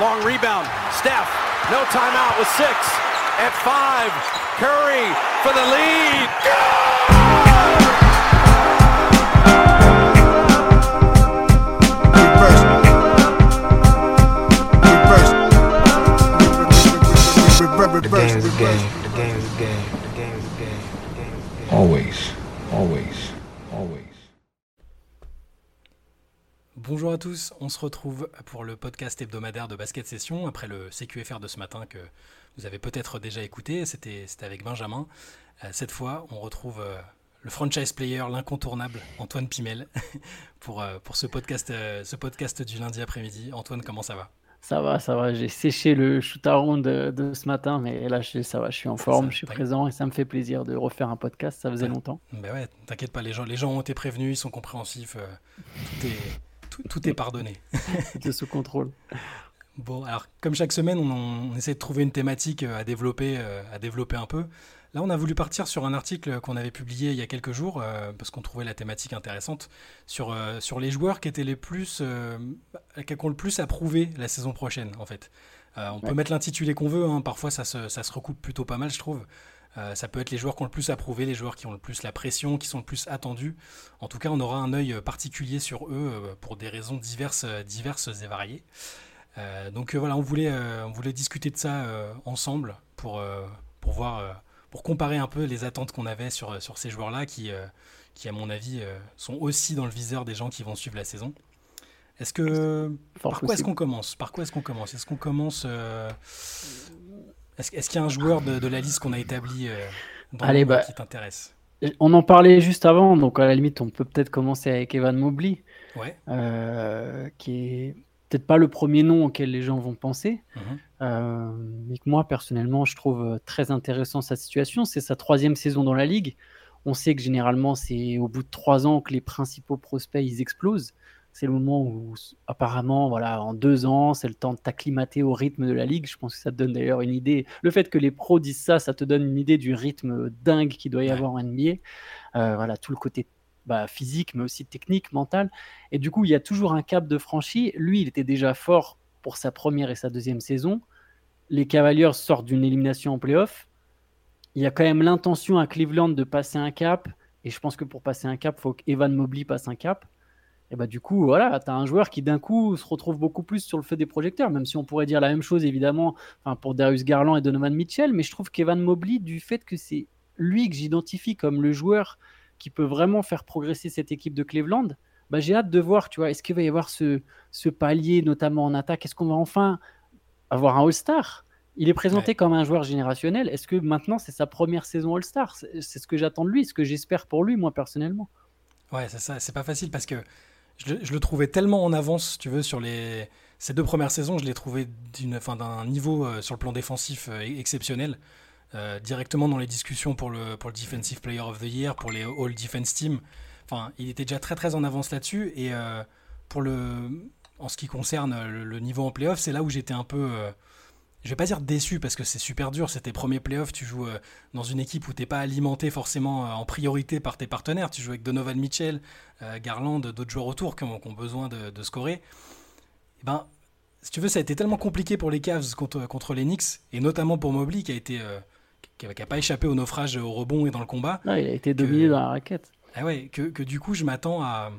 long rebound. Steph, no timeout with six. At five, Curry for the lead. The game a game. The game is a game. The game is a game. The game is a game. Always, always, Bonjour à tous, on se retrouve pour le podcast hebdomadaire de Basket Session après le CQFR de ce matin que vous avez peut-être déjà écouté, c'était avec Benjamin. Euh, cette fois, on retrouve euh, le franchise player, l'incontournable Antoine Pimel pour, euh, pour ce, podcast, ce podcast du lundi après-midi. Antoine, comment ça va? Ça va, ça va. J'ai séché le shoot around de, de ce matin, mais là, je- ça va, je suis en forme, Ça, je suis présent et ça me fait plaisir de refaire un podcast. Ça faisait longtemps. Ben ouais, t'inquiète pas, les gens, les gens ont été prévenus, ils sont compréhensifs, euh, tout, est, tout, tout est pardonné. C'était sous contrôle. Bon, alors comme chaque semaine, on, on essaie de trouver une thématique euh, à développer, euh, à développer un peu. Là, on a voulu partir sur un article qu'on avait publié il y a quelques jours, euh, parce qu'on trouvait la thématique intéressante, sur, euh, sur les joueurs qui étaient les plus, qui ont le plus approuvé la saison prochaine, en fait. On peut mettre l'intitulé qu'on veut, hein, parfois ça se, ça se recoupe plutôt pas mal, je trouve. Euh, ça peut être les joueurs qui ont le plus approuvé, les joueurs qui ont le plus la pression, qui sont le plus attendus. En tout cas, on aura un œil euh, particulier sur eux euh, pour des raisons diverses, diverses et variées. Euh, donc voilà, on voulait, on voulait discuter de ça ensemble pour, pour voir, pour comparer un peu les attentes qu'on avait sur, sur ces joueurs-là qui, qui, à mon avis, sont aussi dans le viseur des gens qui vont suivre la saison. Est-ce que Fort par quoi est-ce qu'on commence? Par quoi est-ce qu'on commence? Est-ce qu'on commence euh, Est-ce qu'il y a un joueur de, de la liste qu'on a établi euh, dans Allez, bah, qui t'intéresse? On en parlait juste avant, donc à la limite, on peut peut-être commencer avec Evan Mobley, Ouais. euh, qui est peut-être pas le premier nom auquel les gens vont penser, mhm. euh, mais que moi, personnellement, je trouve très intéressant sa situation. C'est sa troisième saison dans la ligue. On sait que généralement, c'est au bout de trois ans que les principaux prospects ils explosent. C'est le moment où, apparemment, voilà, en deux ans, c'est le temps de t'acclimater au rythme de la ligue. Je pense que ça te donne d'ailleurs une idée. Le fait que les pros disent ça, ça te donne une idée du rythme dingue qu'il doit y avoir en NBA. Euh, voilà, tout le côté bah, physique, mais aussi technique, mental. Et du coup, il y a toujours un cap de franchi. Lui, il était déjà fort pour sa première et sa deuxième saison. Les Cavaliers sortent d'une élimination en playoff. Il y a quand même l'intention à Cleveland de passer un cap. Et je pense que pour passer un cap, il faut qu'Evan Mobley passe un cap. Et bah du coup, voilà, tu as un joueur qui d'un coup se retrouve beaucoup plus sur le feu des projecteurs, même si on pourrait dire la même chose évidemment pour Darius Garland et Donovan Mitchell. Mais je trouve qu'Evan Mobley, du fait que c'est lui que j'identifie comme le joueur qui peut vraiment faire progresser cette équipe de Cleveland, bah, j'ai hâte de voir, tu vois, est-ce qu'il va y avoir ce, ce palier, notamment en attaque? Est-ce qu'on va enfin avoir un All-Star? Il est présenté Ouais. comme un joueur générationnel. Est-ce que maintenant c'est sa première saison All-Star? C'est c'est ce que j'attends de lui, ce que j'espère pour lui, moi personnellement. Ouais, c'est ça, c'est pas facile parce que je le, trouvais tellement en avance, tu veux, sur les ces deux premières saisons, je l'ai trouvé d'une, enfin, d'un niveau euh, sur le plan défensif euh, exceptionnel, euh, directement dans les discussions pour le pour le Defensive Player of the Year, pour les All Defense Team. Enfin, il était déjà très très en avance là-dessus et pour le en ce qui concerne le, le niveau en playoff, c'est là où j'étais un peu je vais pas dire déçu parce que c'est super dur, c'est tes premiers playoffs, tu joues euh, dans une équipe où t'es pas alimenté forcément euh, en priorité par tes partenaires, tu joues avec Donovan Mitchell, euh, Garland, d'autres joueurs autour qui ont, qui ont besoin de, de scorer. Eh ben, si tu veux, ça a été tellement compliqué pour les Cavs contre, contre les Knicks, et notamment pour Mobley qui a été qui a, qui a pas échappé au naufrage au rebond et dans le combat. Là, il a été dominé dans la raquette. Ah ouais, que, que du coup, je m'attends à,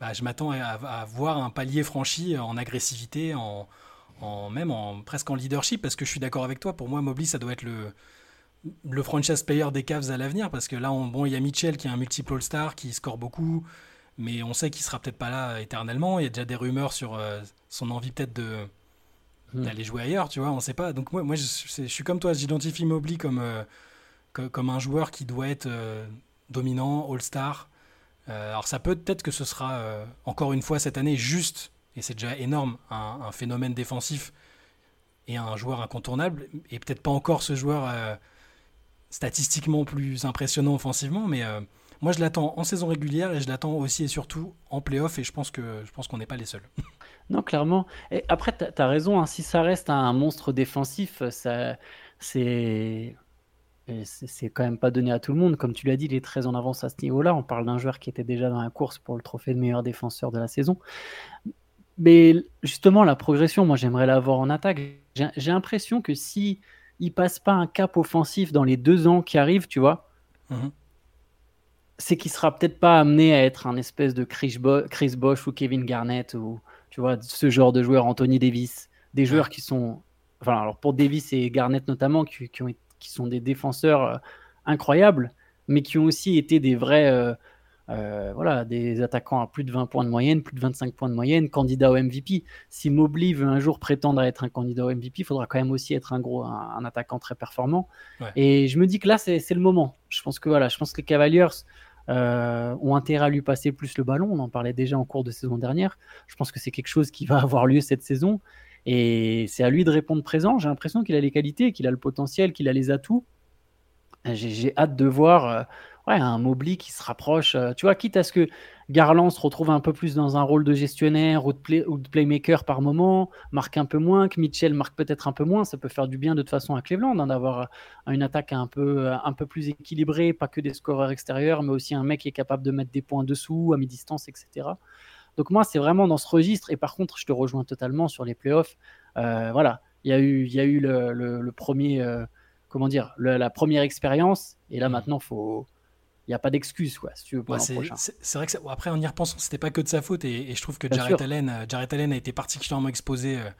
bah, je m'attends à, à voir un palier franchi en agressivité, en, en même en presque en leadership, parce que je suis d'accord avec toi. Pour moi, Mobley, ça doit être le le franchise player des Cavs à l'avenir, parce que là, on, bon, il y a Mitchell qui est un multiple All-Star, qui score beaucoup, mais on sait qu'il sera peut-être pas là éternellement. Il y a déjà des rumeurs sur euh, son envie peut-être de Hmm. d'aller jouer ailleurs, tu vois, on sait pas. Donc moi, moi je, suis comme toi, j'identifie Mobley comme, euh, co- comme un joueur qui doit être euh, dominant, all-star. Alors ça peut peut-être que ce sera encore une fois cette année juste, et c'est déjà énorme, un, phénomène défensif et un joueur incontournable, et peut-être pas encore ce joueur euh, statistiquement plus impressionnant offensivement, mais euh, moi je l'attends en saison régulière et je l'attends aussi et surtout en playoff, et je pense que je qu'on n'est pas les seuls. Non, clairement. Et après, tu as, raison, hein, si ça reste un monstre défensif, c'est c'est quand même pas donné à tout le monde. Comme tu l'as dit, il est très en avance à ce niveau-là. On parle d'un joueur qui était déjà dans la course pour le trophée de meilleur défenseur de la saison. Mais justement, la progression, moi, j'aimerais la voir en attaque. J'ai l'impression que si il passe pas un cap offensif dans les deux ans qui arrivent, tu vois, Mhm. c'est qu'il sera peut-être pas amené à être un espèce de Chris, Bo- Chris Bosh ou Kevin Garnett ou tu vois ce genre de joueur, Anthony Davis, des joueurs qui sont, enfin alors pour Davis et Garnett notamment, qui, qui ont, qui sont des défenseurs euh, incroyables, mais qui ont aussi été des vrais, euh, euh, voilà, des attaquants à plus de 20 points de moyenne, plus de 25 points de moyenne, candidats au MVP. Si Mobley veut un jour prétendre à être un candidat au MVP, il faudra quand même aussi être un gros, un, un attaquant très performant. Ouais. Et je me dis que là, c'est le moment. Je pense que voilà, je pense que les Cavaliers euh, ont intérêt à lui passer plus le ballon. On en parlait déjà en cours de saison dernière. Je pense que c'est quelque chose qui va avoir lieu cette saison. Et c'est à lui de répondre présent. J'ai l'impression qu'il a les qualités, qu'il a le potentiel, qu'il a les atouts. J'ai j'ai hâte de voir euh, ouais, un Mobley qui se rapproche. euh, tu vois, quitte à ce que Garland se retrouve un peu plus dans un rôle de gestionnaire ou de, play- ou de playmaker par moment, marque un peu moins, que Mitchell marque peut-être un peu moins. Ça peut faire du bien de toute façon à Cleveland hein, d'avoir euh, une attaque un peu, euh, un peu plus équilibrée, pas que des scoreurs extérieurs, mais aussi un mec qui est capable de mettre des points dessous, à mi-distance, etc. Donc moi, c'est vraiment dans ce registre. Et par contre, je te rejoins totalement sur les playoffs. Euh, voilà, il y a eu, il y a eu le, le- le premier, euh, comment dire, le- la première expérience. Et là, maintenant, faut, il n'y a pas d'excuse, quoi, si tu veux pour Ouais, l'an c'est vrai que ça- après en y repensant c'était pas que de sa faute et, et je trouve que sûr. Allen, euh, Jarrett Allen a été particulièrement exposé euh,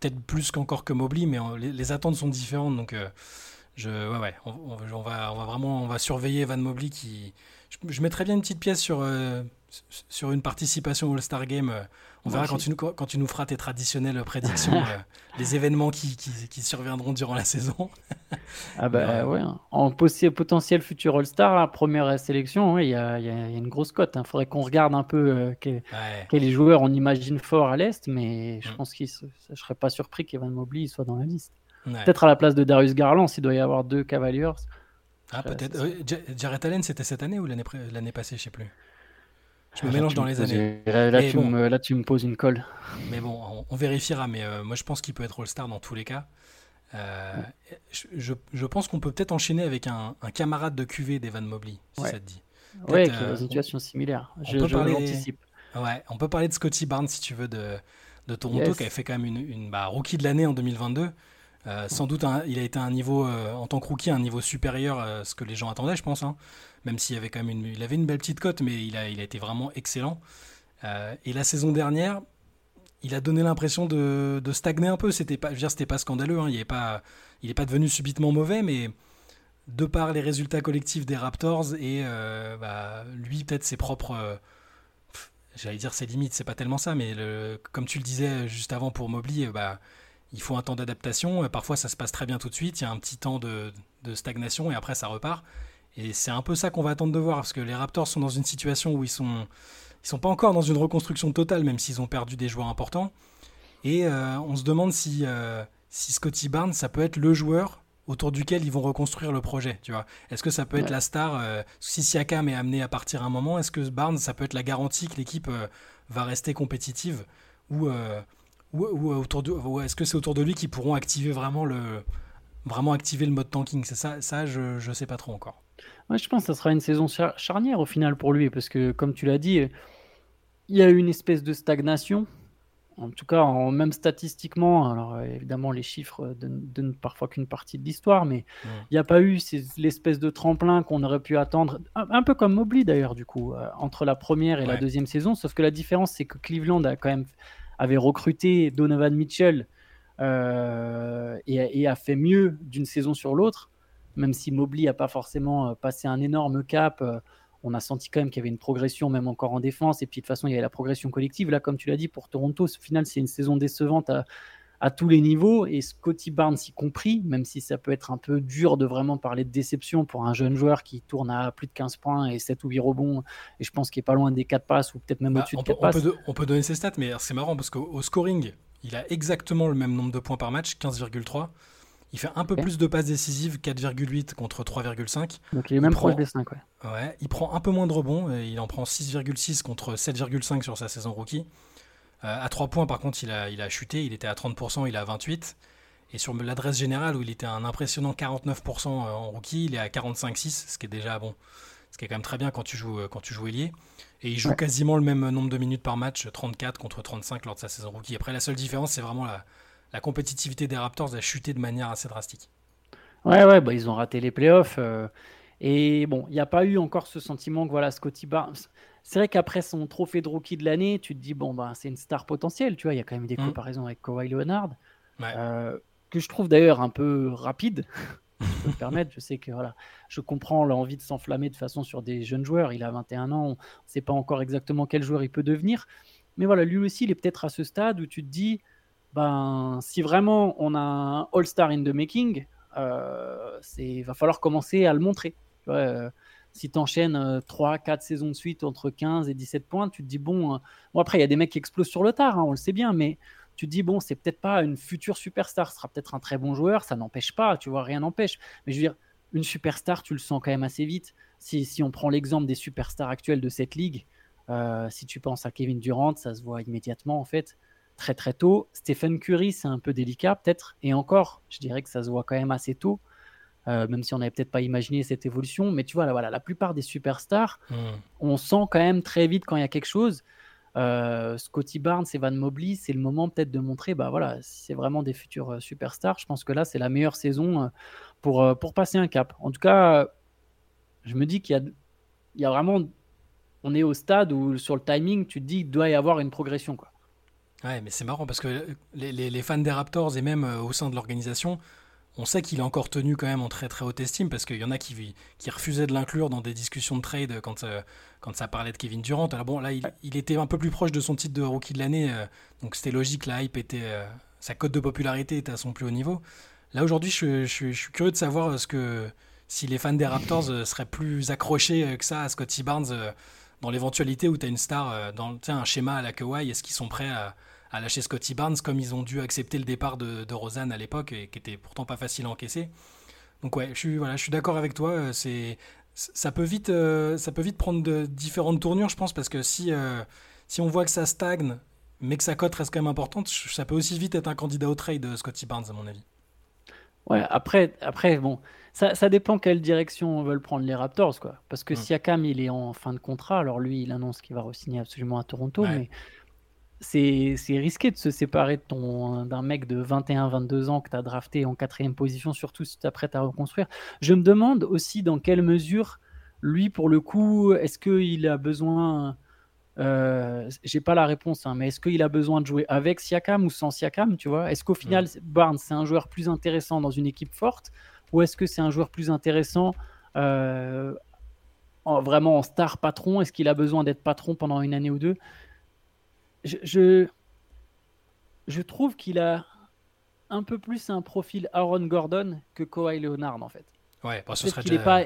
peut-être plus qu'encore que Mobley mais les, les attentes sont différentes donc euh, je ouais ouais on, va on va vraiment on va surveiller Van Mobley qui je, je mettrais bien une petite pièce sur euh, sur une participation au All-Star Game on verra quand tu, nous, quand tu nous feras tes traditionnelles prédictions, euh, les événements qui, qui, qui surviendront durant la saison. Ah bah Ouais. hein. en potentiel futur All-Star, première sélection, ouais, il y, a, il y a- il y a une grosse cote. Il faudrait qu'on regarde un peu euh, Ouais. quels joueurs on imagine fort à l'Est, mais je Mm. pense que je ne serais pas surpris qu'Evan Mobley soit dans la liste. Ouais. Peut-être à la place de Darius Garland, s'il doit y avoir deux Cavaliers. Ah, peut-être. Euh, Ja- Jarrett Allen, c'était cette année ou l'année passée, je sais plus. Je me Là, mélange dans me les années. Là, tu bon. me, là, tu me poses une colle. Mais bon, on, on vérifiera. Mais euh, moi, je pense qu'il peut être All-Star dans tous les cas. Euh, je, je- je pense qu'on peut peut-être enchaîner avec un, un camarade de QV d'Evan Mobley, si Ouais. ça te dit. Ouais, Peut-être, qui dans euh, une situation similaire. on Je, peut je parler- l'anticipe. Ouais, on peut parler de Scotty Barnes, si tu veux, de, de Toronto, Yes. qui avait fait quand même une, une bah, rookie de l'année en 2022. Euh, sans doute, il a été un niveau, euh, en tant que rookie, un niveau supérieur à ce que les gens attendaient, je pense. hein. Même s'il avait quand même une, il avait une belle petite cote, mais il a, été vraiment excellent. Euh, et la saison dernière, il a donné l'impression de, stagner un peu. C'était pas, je veux dire, c'était pas scandaleux. hein. Il n'est pas, il pas devenu subitement mauvais, mais de par les résultats collectifs des Raptors et euh, bah, lui peut-être ses propres, euh, j'allais dire ses limites, c'est pas tellement ça, mais comme tu le disais juste avant pour Mobley, euh, bah, il faut un temps d'adaptation. Parfois ça se passe très bien tout de suite, il y a un petit temps de, de stagnation et après ça repart. Et c'est un peu ça qu'on va attendre de voir parce que les Raptors sont dans une situation où ils sont ils sont pas encore dans une reconstruction totale, même s'ils ont perdu des joueurs importants. Et euh, on se demande si, euh, si Scotty Barnes, ça peut être le joueur autour duquel ils vont reconstruire le projet. Tu vois, est-ce que ça peut être la star euh, Si Siakam est amené à partir un moment, est-ce que Barnes, ça peut être la garantie que l'équipe va rester compétitive ou, ou, ou autour de, est-ce que c'est autour de lui qu'ils pourront activer vraiment le vraiment activer le mode tanking? C'est ça, ça je je sais pas trop encore. Ouais, je pense que ça sera une saison char- charnière au final pour lui, parce que comme tu l'as dit, il y a eu une espèce de stagnation. En tout cas, en, même statistiquement, alors évidemment les chiffres donnent, donnent parfois qu'une partie de l'histoire, mais il n'y a pas eu l'espèce de tremplin qu'on aurait pu attendre, un, un peu comme Mobley d'ailleurs du coup, euh, entre la première et la deuxième saison, sauf que la différence c'est que Cleveland a quand même avait recruté Donovan Mitchell euh, et, a fait mieux d'une saison sur l'autre, même si Mobley n'a pas forcément euh, passé un énorme cap. euh, on a senti quand même qu'il y avait une progression, même encore en défense. Et puis de toute façon, il y avait la progression collective. Là, comme tu l'as dit, pour Toronto, au final, c'est une saison décevante à tous les niveaux. Et Scotty Barnes y compris, même si ça peut être un peu dur de vraiment parler de déception pour un jeune joueur qui tourne à plus de 15 points et 7 ou 8 rebonds. Et je pense qu'il est pas loin des 4 passes ou peut-être même Bah, au-dessus de on, peut, 4 on passes. peut on peut donner ses stats, mais c'est marrant parce qu'au au scoring, il a exactement le même nombre de points par match, 15,3. Il fait un peu plus de passes décisives, 4,8 contre 3,5. Donc il est même il proche prend- des 5. Ouais. Ouais, il prend un peu moins de rebonds, et il en prend 6,6 contre 7,5 sur sa saison rookie. Euh, à 3 points, par contre, il a, il a chuté, il était à 30%, il est à 28. Et sur l'adresse générale, où il était à un impressionnant 49% en rookie, il est à 45,6, ce qui est déjà bon. ce qui est quand même très bien quand tu joues, quand tu joues ailier. Et il joue quasiment le même nombre de minutes par match, 34 contre 35 lors de sa saison rookie. Après, la seule différence, c'est vraiment la, la, compétitivité des Raptors a chuté de manière assez drastique. Ouais, ouais, bah, ils ont raté les playoffs. Euh, et bon, il n'y a pas eu encore ce sentiment que voilà, Scotty Barnes. C'est vrai qu'après son trophée de rookie de l'année, tu te dis, bon, bah, c'est une star potentielle. Tu vois, il y a quand même des mm. comparaisons avec Kawhi Leonard. Euh, que je trouve d'ailleurs un peu rapide. je peux me permettre. Je sais que voilà, je comprends l'envie de s'enflammer de façon sur des jeunes joueurs. Il a 21 ans, on ne sait pas encore exactement quel joueur il peut devenir. Mais voilà, lui aussi, il est peut-être à ce stade où tu te dis, ben, si vraiment on a un All-Star in the making, euh, il va falloir commencer à le montrer. Euh, si tu enchaînes 3, 4 saisons de suite entre 15 et 17 points, tu te dis, bon, euh, bon après, il y a des mecs qui explosent sur le tard, hein, on le sait bien, mais tu te dis, bon, c'est peut-être pas une future superstar, ce sera peut-être un très bon joueur, ça n'empêche pas, tu vois, rien n'empêche. Mais je veux dire, une superstar, tu le sens quand même assez vite. Si, on prend l'exemple des superstars actuelles de cette ligue, euh, si tu penses à Kevin Durant, ça se voit immédiatement en fait, très très tôt. Stephen Curry, c'est un peu délicat peut-être, et encore, je dirais que ça se voit quand même assez tôt. Euh, même si on n'avait peut-être pas imaginé cette évolution, mais tu vois, là, voilà, la plupart des superstars, hmm. on sent quand même très vite quand il y a quelque chose. Euh, Scotty Barnes et Van Mobley, c'est le moment peut-être de montrer, bah voilà, si c'est vraiment des futurs euh, superstars. Je pense que là, c'est la meilleure saison pour, pour passer un cap. En tout cas, je me dis qu'il y a, il y a vraiment, on est au stade où sur le timing, tu te dis qu'il doit y avoir une progression, quoi. Ouais, mais c'est marrant parce que les, les, les, fans des Raptors et même au sein de l'organisation on sait qu'il est encore tenu quand même en très très haute estime parce qu'il y en a qui, refusaient de l'inclure dans des discussions de trade quand, euh, ça parlait de Kevin Durant. Alors bon, là, il, était un peu plus proche de son titre de rookie de l'année, euh, donc c'était logique, la hype était, euh, sa cote de popularité était à son plus haut niveau. Là aujourd'hui, je, suis curieux de savoir si les fans des Raptors seraient plus accrochés que ça à Scotty Barnes dans l'éventualité où tu as une star dans un schéma à la Kawhi, est-ce qu'ils sont prêts à à lâcher Scotty Barnes comme ils ont dû accepter le départ de, de Rosanne à l'époque et qui était pourtant pas facile à encaisser. Donc ouais, je suis voilà, je suis d'accord avec toi. Euh, c'est ça peut vite euh, ça peut vite prendre de différentes tournures, je pense, parce que si euh, si on voit que ça stagne, mais que sa cote reste quand même importante, ça peut aussi vite être un candidat au trade de Scotty Barnes à mon avis. Ouais, après, après bon, ça, ça, dépend quelle direction veulent prendre les Raptors, quoi. Parce que mm. Siakam, il est en fin de contrat, alors lui, il annonce qu'il va re-signer absolument à Toronto, mais c'est risqué de se séparer d'un mec de 21-22 ans que tu as drafté en quatrième position, surtout si tu t'apprêtes à reconstruire. Je me demande aussi dans quelle mesure, lui, pour le coup, est-ce qu'il a besoin. Euh, J'ai pas la réponse, hein, mais est-ce qu'il a besoin de jouer avec Siakam ou sans Siakam, tu vois? Est-ce qu'au final, Barnes, c'est un joueur plus intéressant dans une équipe forte ou est-ce que c'est un joueur plus intéressant euh, en, vraiment en star patron? Est-ce qu'il a besoin d'être patron pendant une année ou deux? Je, je, trouve qu'il a un peu plus un profil Aaron Gordon que Kawhi Leonard en fait. Ouais, bah, ce serait pas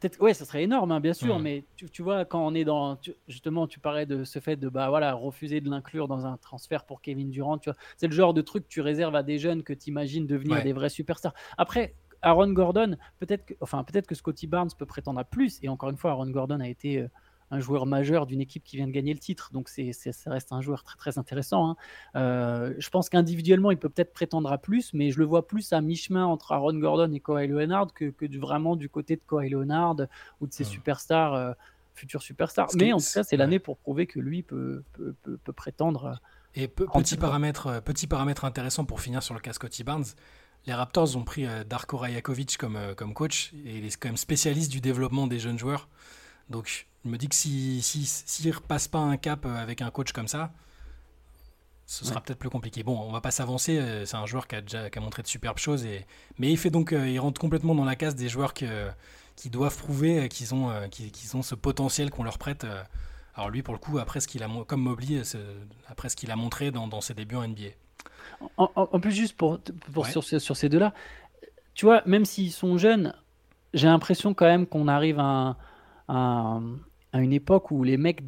peut-être ouais, ça serait énorme hein, bien sûr, hmm. mais tu, tu, vois quand on est dans justement tu parlais de ce fait de bah voilà, refuser de l'inclure dans un transfert pour Kevin Durant, tu vois, c'est le genre de truc que tu réserves à des jeunes que tu imagines devenir des vrais superstars. Après Aaron Gordon, peut-être que enfin peut-être que Scotty Barnes peut prétendre à plus et encore une fois Aaron Gordon a été euh, un joueur majeur d'une équipe qui vient de gagner le titre. Donc c'est, ça reste un joueur très très intéressant. Hein. Euh, je pense qu'individuellement, il peut peut-être prétendre à plus, mais je le vois plus à mi-chemin entre Aaron Gordon et Kawhi Leonard que, que vraiment du côté de Kawhi Leonard ou de ses superstars, euh, futurs superstars. mais en tout cas, c'est l'année pour prouver que lui peut, peut, peut, prétendre. Euh, et petit, paramètre, petit paramètre intéressant pour finir sur le cas Scotty Barnes. Les Raptors ont pris Darko Rajakovic comme, comme coach et il est quand même spécialiste du développement des jeunes joueurs. Donc je me dis que s'il si, si, ne repasse pas un cap euh, avec un coach comme ça, ce sera peut-être plus compliqué. Bon, on va pas s'avancer. Euh, c'est un joueur qui a déjà qui a montré de superbes choses, et, mais il fait donc, euh, il rentre complètement dans la case des joueurs qui, qui doivent prouver qu'ils ont, qu'ils ont ce potentiel qu'on leur prête. Alors lui, pour le coup, après ce qu'il a, comme Mobley, après ce qu'il a montré dans, dans, ses débuts en NBA. En, plus, juste pour, pour sur, sur, ces deux-là, tu vois, même s'ils sont jeunes, j'ai l'impression quand même qu'on arrive à à, une époque où les mecs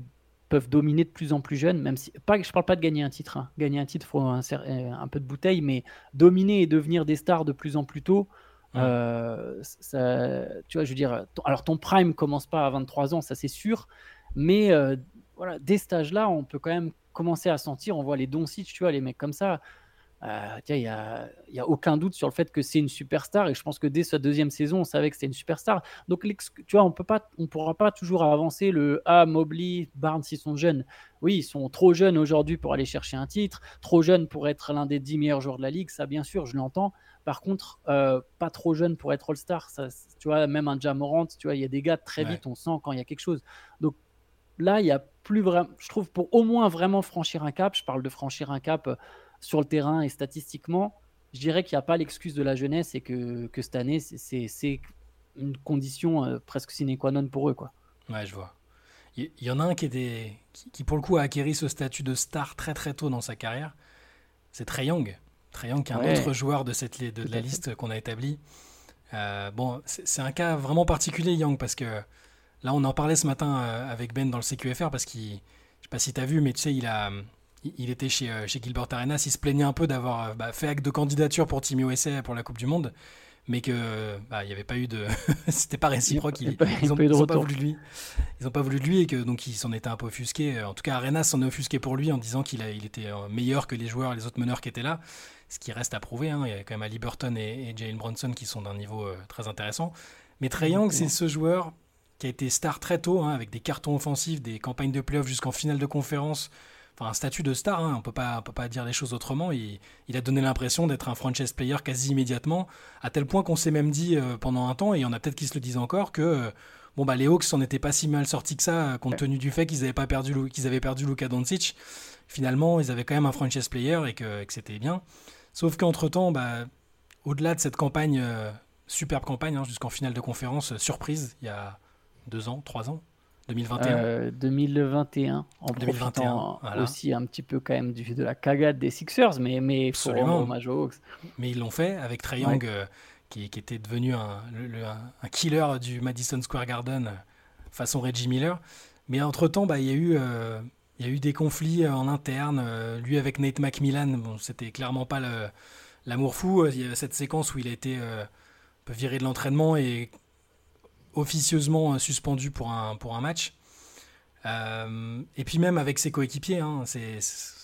peuvent dominer de plus en plus jeunes, même si pas, je parle pas de gagner un titre. Hein. Gagner un titre, faut un, un, peu de bouteille, mais dominer et devenir des stars de plus en plus tôt. Euh, ça, tu vois, je veux dire, alors ton prime commence pas à 23 ans, ça c'est sûr, mais euh, voilà, dès cet âge-là, on peut quand même commencer à sentir. On voit les Doncic, tu vois, les mecs comme ça. Euh, il n'y a, y a aucun doute sur le fait que c'est une superstar. Et je pense que dès sa deuxième saison, on savait que c'était une superstar. Donc, tu vois, on on pourra pas toujours avancer le Ah, Mobley, Barnes, ils sont jeunes. Oui, ils sont trop jeunes aujourd'hui pour aller chercher un titre, trop jeunes pour être l'un des dix meilleurs joueurs de la ligue. Ça, bien sûr, je l'entends. Par contre, euh, pas trop jeunes pour être All-Star. Tu vois, même un Jamorant, tu vois, il y a des gars très vite, on sent quand il y a quelque chose. Donc là, il y a plus vraiment, je trouve, pour au moins vraiment franchir un cap, je parle de franchir un cap euh, sur le terrain et statistiquement, je dirais qu'il n'y a pas l'excuse de la jeunesse et que, que cette année, c'est une condition euh, presque sine qua non pour eux. Quoi. Ouais, je vois. Il y, en a un qui, était, qui, pour le coup, a acquéri ce statut de star très très tôt dans sa carrière. C'est Trey Young. Trey Young, qui est un autre joueur de, cette, de, la liste qu'on a établie. Euh, bon, c'est un cas vraiment particulier, Young, parce que là, on en parlait ce matin euh, avec Ben dans le CQFR, parce qu'il, je sais pas si tu as vu, mais tu sais, il a, il était chez, euh, chez Gilbert Arenas, il se plaignait un peu d'avoir euh, bah, fait acte de candidature pour Team USA pour la Coupe du Monde, mais que bah, il n'y avait pas eu de, c'était pas réciproque. Ils, n'ont pas, voulu de lui. Ils ont pas voulu de lui et que donc il s'en était un peu offusqué. En tout cas, Arenas s'en est offusqué pour lui en disant qu'il il était euh, meilleur que les joueurs, les autres meneurs qui étaient là. Ce qui reste à prouver. Hein. Il y a quand même Ali Burton et, et Jalen Bronson qui sont d'un niveau très intéressant. Mais Trey Young, c'est ce joueur qui a été star très tôt, hein, avec des cartons offensifs, des campagnes de playoffs jusqu'en finale de conférence enfin un statut de star, hein, on peut pas, peut pas dire les choses autrement. Il, il a donné l'impression d'être un franchise player quasi immédiatement, à tel point qu'on s'est même dit euh, pendant un temps, et il y en a peut-être qui se le disent encore, que euh, bon bah les Hawks s'en étaient pas si mal sortis que ça, compte tenu du fait qu'ils avaient pas perdu, qu'ils avaient perdu Luka Doncic. Finalement, ils avaient quand même un franchise player et que, c'était bien. Sauf qu'entre temps, bah, au-delà de cette campagne, euh, superbe campagne, hein, jusqu'en finale de conférence, surprise, il y a deux ans, trois ans, 2021 2021, euh, en 2021, aussi un petit peu quand même du, de la cagade des Sixers, mais, mais Absolument. hommage aux Hawks. Mais ils l'ont fait avec Trae Young, euh, qui, qui, était devenu un, un, killer du Madison Square Garden euh, façon Reggie Miller. Mais entre-temps, bah, il y, a eu, il y a eu des conflits en interne. lui avec Nate McMillan, bon, c'était clairement pas l'amour fou. Il y a cette séquence où il a été viré de l'entraînement et officieusement euh, suspendu pour un, pour un match. Euh, et puis même avec ses coéquipiers, hein, c'est,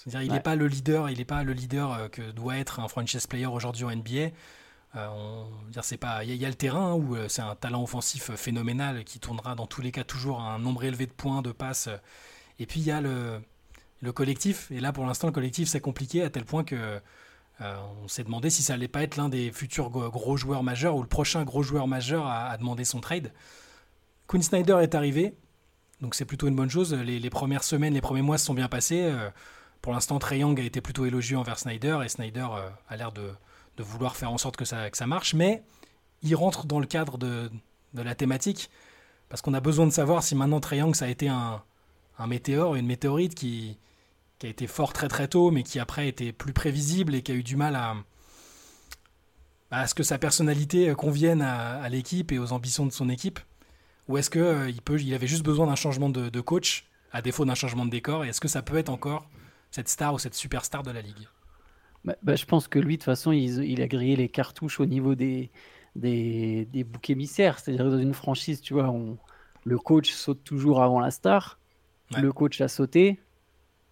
il n'est pas le leader, il n'est pas le leader euh, que doit être un franchise player aujourd'hui en NBA. on, dire c'est pas, il y, a le terrain hein, où c'est un talent offensif phénoménal qui tournera dans tous les cas toujours à un nombre élevé de points, de passes. Et puis il y a le, le collectif. Et là pour l'instant le collectif c'est compliqué à tel point que on s'est demandé si ça allait pas être l'un des futurs gros joueurs majeurs ou le prochain gros joueur majeur à, demander son trade. Quinn Snyder est arrivé, donc c'est plutôt une bonne chose. Les, premières semaines, les premiers mois se sont bien passés. Euh, pour l'instant, Trey Young a été plutôt élogieux envers Snyder et Snyder euh, a l'air de, vouloir faire en sorte que ça, marche, mais il rentre dans le cadre de, la thématique parce qu'on a besoin de savoir si maintenant Trey Young ça a été un, un météore, une météorite qui, qui a été fort très très tôt, mais qui après était plus prévisible et qui a eu du mal à, à ce que sa personnalité convienne à, l'équipe et aux ambitions de son équipe Ou est-ce qu'il euh, peut, il avait juste besoin d'un changement de, coach, à défaut d'un changement de décor Et est-ce que ça peut être encore cette star ou cette superstar de la ligue? Bah, bah, Je pense que lui, de toute façon, il, a grillé les cartouches au niveau des, des, des boucs émissaires. C'est-à-dire dans une franchise, tu vois, on, le coach saute toujours avant la star. Le coach a sauté,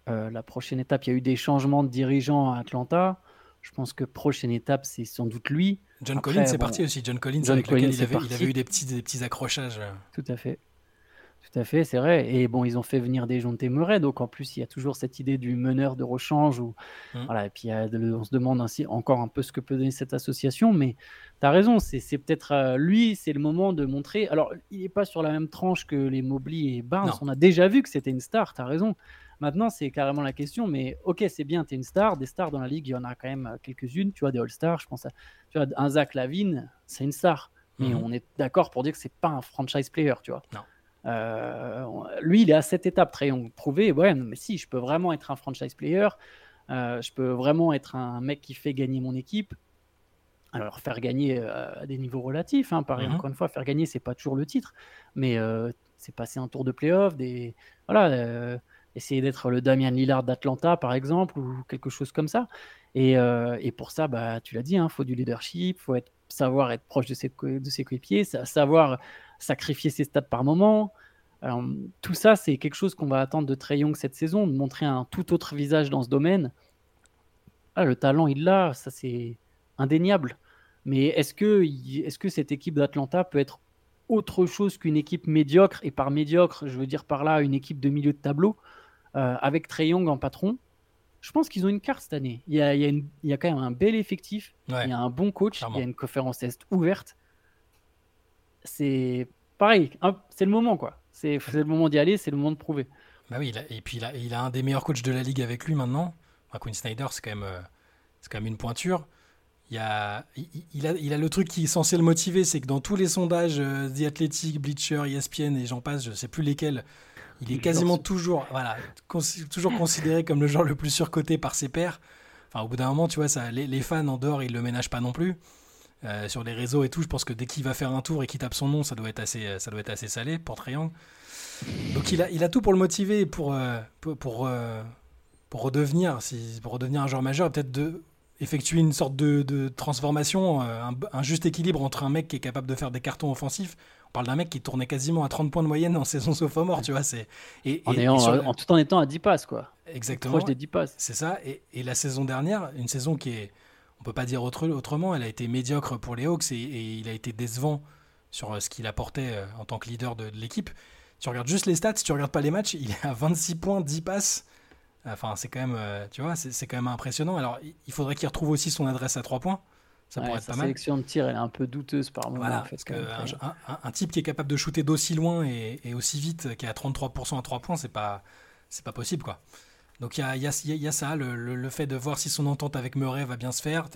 euh, la prochaine étape, il y a eu des changements de dirigeants à Atlanta. Je pense que prochaine étape, c'est sans doute lui. John Collins est parti aussi. John Collins, avec lequel il avait, eu des petits, des petits accrochages. Tout à fait. Tout à fait, c'est vrai. Et bon, ils ont fait venir des gens de Murray, donc en plus, il y a toujours cette idée du meneur de rechange. Hum. voilà, et puis on se demande ainsi encore un peu ce que peut donner cette association. Mais tu as raison, c'est peut-être euh, lui, c'est le moment de montrer. Alors, il n'est pas sur la même tranche que les Mobley et Barnes. On a déjà vu que c'était une star, tu as raison. Maintenant, c'est carrément la question, mais ok, c'est bien, tu es une star. Des stars dans la ligue, il y en a quand même euh, quelques-unes. Tu vois, des All-Stars, je pense à tu vois, un Zach Lavine, c'est une star. Mais mhm. on est d'accord pour dire que c'est pas un franchise player, tu vois. Non. Euh, lui, il est à cette étape, très prouvé, ouais, mais si, je peux vraiment être un franchise player. Euh, je peux vraiment être un mec qui fait gagner mon équipe. Alors, faire gagner à des niveaux relatifs, hein, pareil, mhm. encore une fois, faire gagner, c'est pas toujours le titre, mais c'est passer un tour de playoff, des. Voilà essayer d'être le Damien Lillard d'Atlanta, par exemple, ou quelque chose comme ça. Et, euh, pour ça, bah, tu l'as dit, il hein, faut du leadership, faut savoir être proche de ses, de ses coéquipiers, savoir sacrifier ses stats par moment. tout ça, c'est quelque chose qu'on va attendre de Trey Young cette saison, de montrer un tout autre visage dans ce domaine. ah, le talent, il l'a, ça c'est indéniable. Mais est-ce que, est que cette équipe d'Atlanta peut être autre chose qu'une équipe médiocre? Et par médiocre, je veux dire par là une équipe de milieu de tableau, avec Trey Young en patron. Je pense qu'ils ont une carte cette année. Il y a, il y a, quand même un bel effectif, il y a un bon coach, il y a une conférence Est ouverte. C'est pareil, c'est le moment quoi. C'est le moment d'y aller, c'est le moment de prouver. Bah oui, et puis il a, il a, un des meilleurs coachs de la ligue avec lui maintenant. Quinn Snyder, c'est quand, même, euh, quand même une pointure. Il, a, il, a, il a le truc qui est censé le motiver, c'est que dans tous les sondages, euh, The Athletic, Bleacher, ESPN et j'en passe, je ne sais plus lesquels, il est quasiment toujours, voilà, toujours considéré comme le joueur le plus surcoté par ses pairs. Enfin, au bout d'un moment, tu vois, ça, les, fans en dehors, ils le ménagent pas non plus. Euh, sur les réseaux et tout, je pense que dès qu'il va faire un tour et qu'il tape son nom, ça doit être assez, ça doit être assez salé pour Triangle. Donc il a, il a tout pour le motiver, pour, euh, pour, pour, euh, pour, redevenir, si, pour redevenir un joueur majeur, peut-être de effectuer une sorte de, de transformation, un, un, juste équilibre entre un mec qui est capable de faire des cartons offensifs on parle d'un mec qui tournait quasiment à 30 points de moyenne en saison sophomore, tu vois. C'est, et, en, tout en étant à 10 passes, quoi. Exactement. Proche des 10 passes. C'est ça. Et, la saison dernière, une saison qui est, on peut pas dire autre, autrement, elle a été médiocre pour les Hawks et, il a été décevant sur euh, ce qu'il apportait euh, en tant que leader de, l'équipe. Tu regardes juste les stats, si tu regardes pas les matchs, il est à 26 points, 10 passes. Enfin, c'est quand même, euh, tu vois, c'est, quand même impressionnant. Alors, il faudrait qu'il retrouve aussi son adresse à 3 points. Ça pourrait être pas mal. sélection de tir, elle est un peu douteuse par moment. Voilà, parce un, type qui est capable de shooter d'aussi loin et, aussi vite, qui est à 33% à 3 points, c'est pas, c'est pas possible, quoi. Donc il y a, y, a, y a, ça, le, le, fait de voir si son entente avec Murray va bien se faire.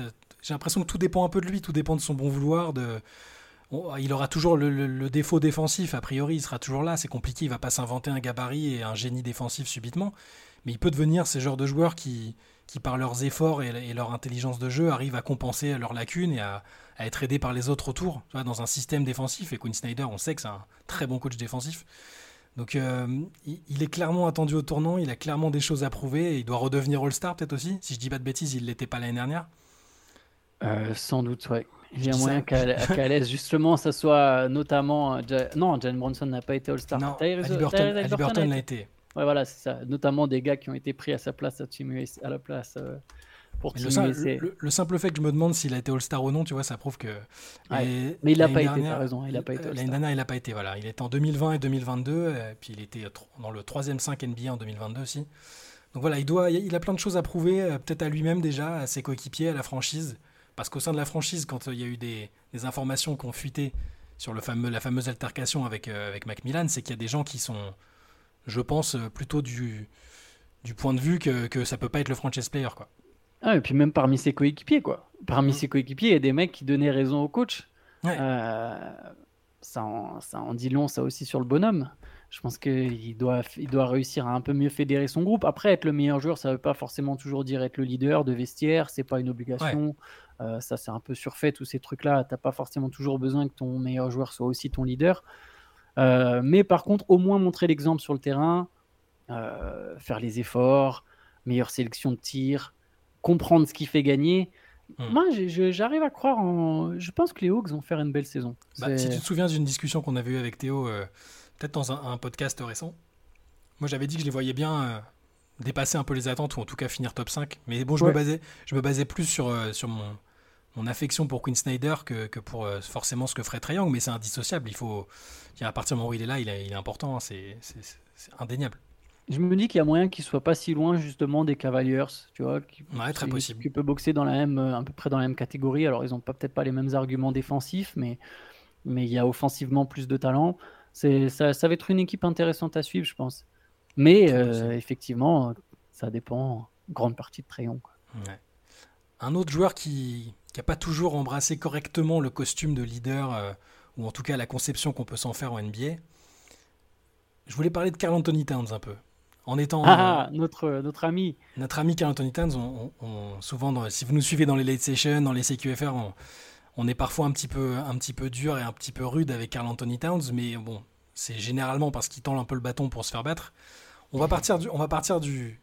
J'ai l'impression que tout dépend un peu de lui, tout dépend de son bon vouloir. De... il aura toujours le, défaut défensif, a priori, il sera toujours là. C'est compliqué, il va pas s'inventer un gabarit et un génie défensif subitement. Mais il peut devenir ce genre de joueur qui, qui par leurs efforts et, leur intelligence de jeu arrivent à compenser leurs lacunes et à, être aidés par les autres autour, tu vois, dans un système défensif. Et Quinn Snyder, on sait que c'est un très bon coach défensif. Donc euh, il, est clairement attendu au tournant, il a clairement des choses à prouver et il doit redevenir All-Star peut-être aussi. Si je dis pas de bêtises, il l'était pas l'année dernière. Euh, sans doute, ouais. Il y a moyen qu'à l'aise, justement, ça soit notamment. Euh, non, Jan Bronson n'a pas été All-Star. Non, Liberton l'a été. Ouais, voilà, c'est ça. Notamment des gars qui ont été pris à sa place à, Team à la place euh, pour Team le, le, simple fait que je me demande s'il a été All-Star ou non, tu vois, ça prouve que. mais il n'a pas été, t'as raison, il n'a pas été L'année dernière, il n'a pas été, voilà. Il était en 2020 et 2022, et euh, puis il était dans le troisième 5 NBA en 2022 aussi. Donc voilà, il, doit, il a plein de choses à prouver, euh, peut-être à lui-même déjà, à ses coéquipiers, à la franchise. Parce qu'au sein de la franchise, quand il y a eu des, des informations qui ont fuité sur le fameux, la fameuse altercation avec, avec Macmillan, c'est qu'il y a des gens qui sont je pense, euh, plutôt du, du point de vue que, que ça peut pas être le franchise player. Quoi. Ah, et puis même parmi ses coéquipiers, quoi. Parmi mm. ses coéquipiers, il y a des mecs qui donnaient raison au coach. Euh, ça, en, ça en dit long, ça aussi, sur le bonhomme. Je pense qu'il doit, il doit réussir à un peu mieux fédérer son groupe. Après, être le meilleur joueur, ça ne veut pas forcément toujours dire être le leader de vestiaire. C'est pas une obligation. Euh, ça, c'est un peu surfait, tous ces trucs-là. Tu n'as pas forcément toujours besoin que ton meilleur joueur soit aussi ton leader. Euh, mais par contre, au moins montrer l'exemple sur le terrain, euh, faire les efforts, meilleure sélection de tir, comprendre ce qui fait gagner. Hmm. Moi, j'arrive à croire en. Je pense que les Hawks vont faire une belle saison. Bah, si tu te souviens d'une discussion qu'on avait eue avec Théo, euh, peut-être dans un, podcast récent, moi j'avais dit que je les voyais bien dépasser un peu les attentes ou en tout cas finir top 5. Mais bon, je, me, basais, je me basais plus sur, sur mon, mon affection pour Quinn Snyder que, que pour forcément ce que ferait Trae Young, mais c'est indissociable. Il faut, à partir du moment où il est là, il, est, important, hein, c'est indéniable. Je me dis qu'il y a moyen qu'il soit pas si loin justement des Cavaliers, tu vois, qui, ouais, très possible. qui peut boxer dans la même, euh, à peu près dans la même catégorie. Alors ils ont peut-être pas les mêmes arguments défensifs, mais mais il y a offensivement plus de talent. C'est ça, ça va être une équipe intéressante à suivre, je pense. Mais euh, effectivement, ça dépend grande partie de Trayon. Ouais. Un autre joueur qui n'a pas toujours embrassé correctement le costume de leader. Euh, ou en tout cas la conception qu'on peut s'en faire en NBA. Je voulais parler de Carl Anthony Towns un peu. En étant ah, euh, notre, notre ami. Notre ami Carl Anthony Towns, on, souvent, si vous nous suivez dans les late sessions, dans les CQFR, on, est parfois un petit, peu, un petit peu dur et un petit peu rude avec Carl Anthony Towns, mais bon, c'est généralement parce qu'il tend un peu le bâton pour se faire battre. On va partir du, on va partir du,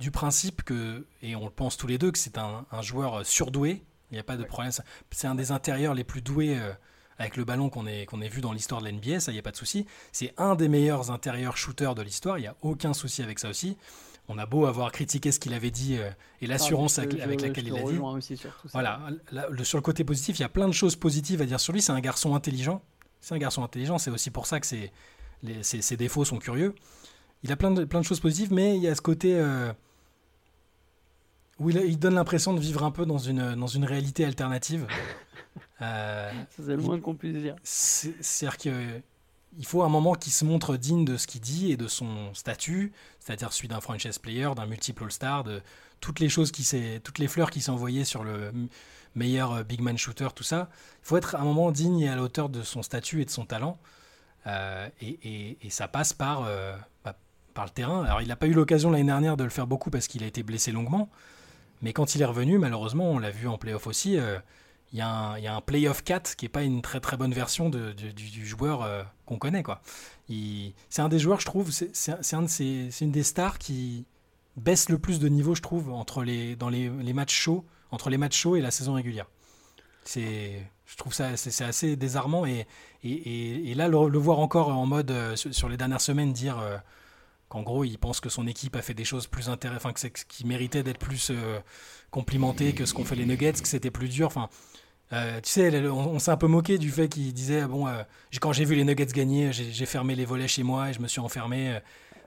du principe que, et on le pense tous les deux, que c'est un, joueur surdoué. Il n'y a pas de problème. C'est un des intérieurs les plus doués. Euh, avec le ballon qu'on ait, qu'on ait vu dans l'histoire de l'NBA, ça y a pas de souci. C'est un des meilleurs intérieurs shooters de l'histoire, il n'y a aucun souci avec ça aussi. on a beau avoir critiqué ce qu'il avait dit euh, et l'assurance Ah, avec, je- avec je- laquelle je il l'a dit. aussi sur tout ça. Voilà, là, le- sur le côté positif, il y a plein de choses positives à dire sur lui. C'est un garçon intelligent. C'est un garçon intelligent. C'est aussi pour ça que c'est, les- ses, ses défauts sont curieux. Il a plein de, plein de choses positives, mais il y a ce côté euh, où il, donne l'impression de vivre un peu dans une, dans une réalité alternative. Euh, c'est le moins qu'on puisse dire. c'est- C'est-à-dire que il faut un moment qui se montre digne de ce qu'il dit et de son statut, c'est-à-dire celui d'un franchise player, d'un multiple All-Star, de toutes les choses qui s'est, toutes les fleurs qui sont envoyées sur le meilleur euh, big man shooter, tout ça. Il faut être à un moment digne et à la hauteur de son statut et de son talent. Euh, et, et- et ça passe par, euh, bah, par le terrain. Alors il n'a pas eu l'occasion l'année dernière de le faire beaucoup parce qu'il a été blessé longuement. Mais quand il est revenu, malheureusement, on l'a vu en playoff aussi, euh, il y, a un- il y a un playoff 4 qui n'est pas une très très bonne version du, joueur euh, qu'on connaît. quoi. C'est un des joueurs, je trouve, c'est une des stars qui baisse le plus de niveau, je trouve, entre les, dans les, les matchs chauds, entre les matchs chauds et la saison régulière. C'est, je trouve ça c'est assez désarmant et, et, et- là le, voir encore en mode euh, sur, les dernières semaines dire euh, qu'en gros il pense que son équipe a fait des choses plus intéressantes, enfin que c'est qui méritait d'être plus euh, complimenté que ce qu'ont fait les Nuggets, que c'était plus dur. Enfin, euh, tu sais, on, on s'est un peu moqué du fait qu'il disait bon, euh, quand j'ai vu les Nuggets gagner, j'ai fermé les volets chez moi et je me suis enfermé. euh.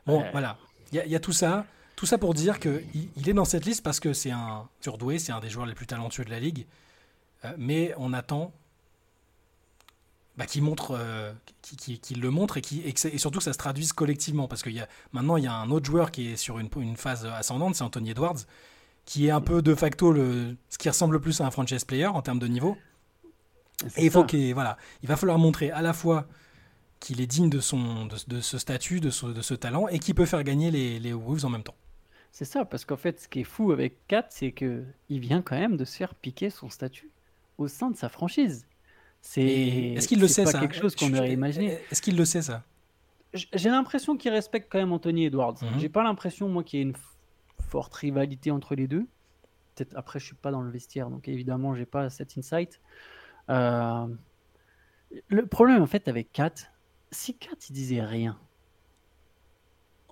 Bon, Ouais. voilà, il y, a- il y a tout ça. Tout ça pour dire qu'il il est dans cette liste parce que c'est un surdoué, c'est un des joueurs les plus talentueux de la ligue. Mais on attend bah, qu'il montre, euh, qu'il le montre et, qu'il- et, que c'est- et surtout que ça se traduise collectivement. Parce que y a, maintenant, il y a un autre joueur qui est sur une, une phase ascendante, c'est Anthony Edwards, qui est un peu de facto le, ce qui ressemble le plus à un franchise player en termes de niveau. Et il faut ça. qu'il voilà, il va falloir montrer à la fois qu'il est digne de, son, de, de ce statut, de ce, de ce talent, et qu'il peut faire gagner les, les Wolves en même temps. C'est ça, parce qu'en fait, ce qui est fou avec Kat, c'est que il vient quand même de se faire piquer son statut au sein de sa franchise. C'est Et Est-ce qu'il le sait pas ça quelque chose qu'on aurait imaginé. Est-ce qu'il le sait ça? J'ai l'impression qu'il respecte quand même Anthony Edwards. Mhm. J'ai pas l'impression, moi, qu'il y ait une forte rivalité entre les deux. Peut-être après, je suis pas dans le vestiaire, donc évidemment, j'ai pas cet insight. Euh, Le problème, en fait, avec Kat, si Kat il disait rien,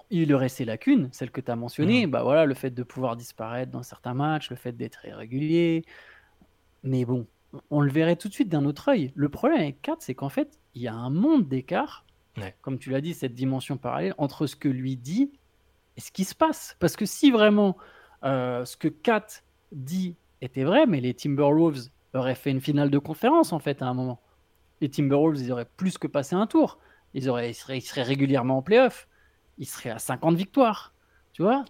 il aurait ses lacunes, celles que tu as mentionnées. Bah voilà, le fait de pouvoir disparaître dans certains matchs, le fait d'être irrégulier. Mais bon, on le verrait tout de suite d'un autre œil. Le problème avec Kat, c'est qu'en fait, il y a un monde d'écart, Ouais. comme tu l'as dit, cette dimension parallèle entre ce que lui dit et ce qui se passe. Parce que si vraiment euh, ce que Kat dit était vrai, mais les Timberwolves auraient fait une finale de conférence en fait à un moment. Les Timberwolves, ils auraient plus que passé un tour. Ils, auraient, ils, seraient, ils seraient régulièrement en playoff. Ils seraient à 50 victoires. Tu vois?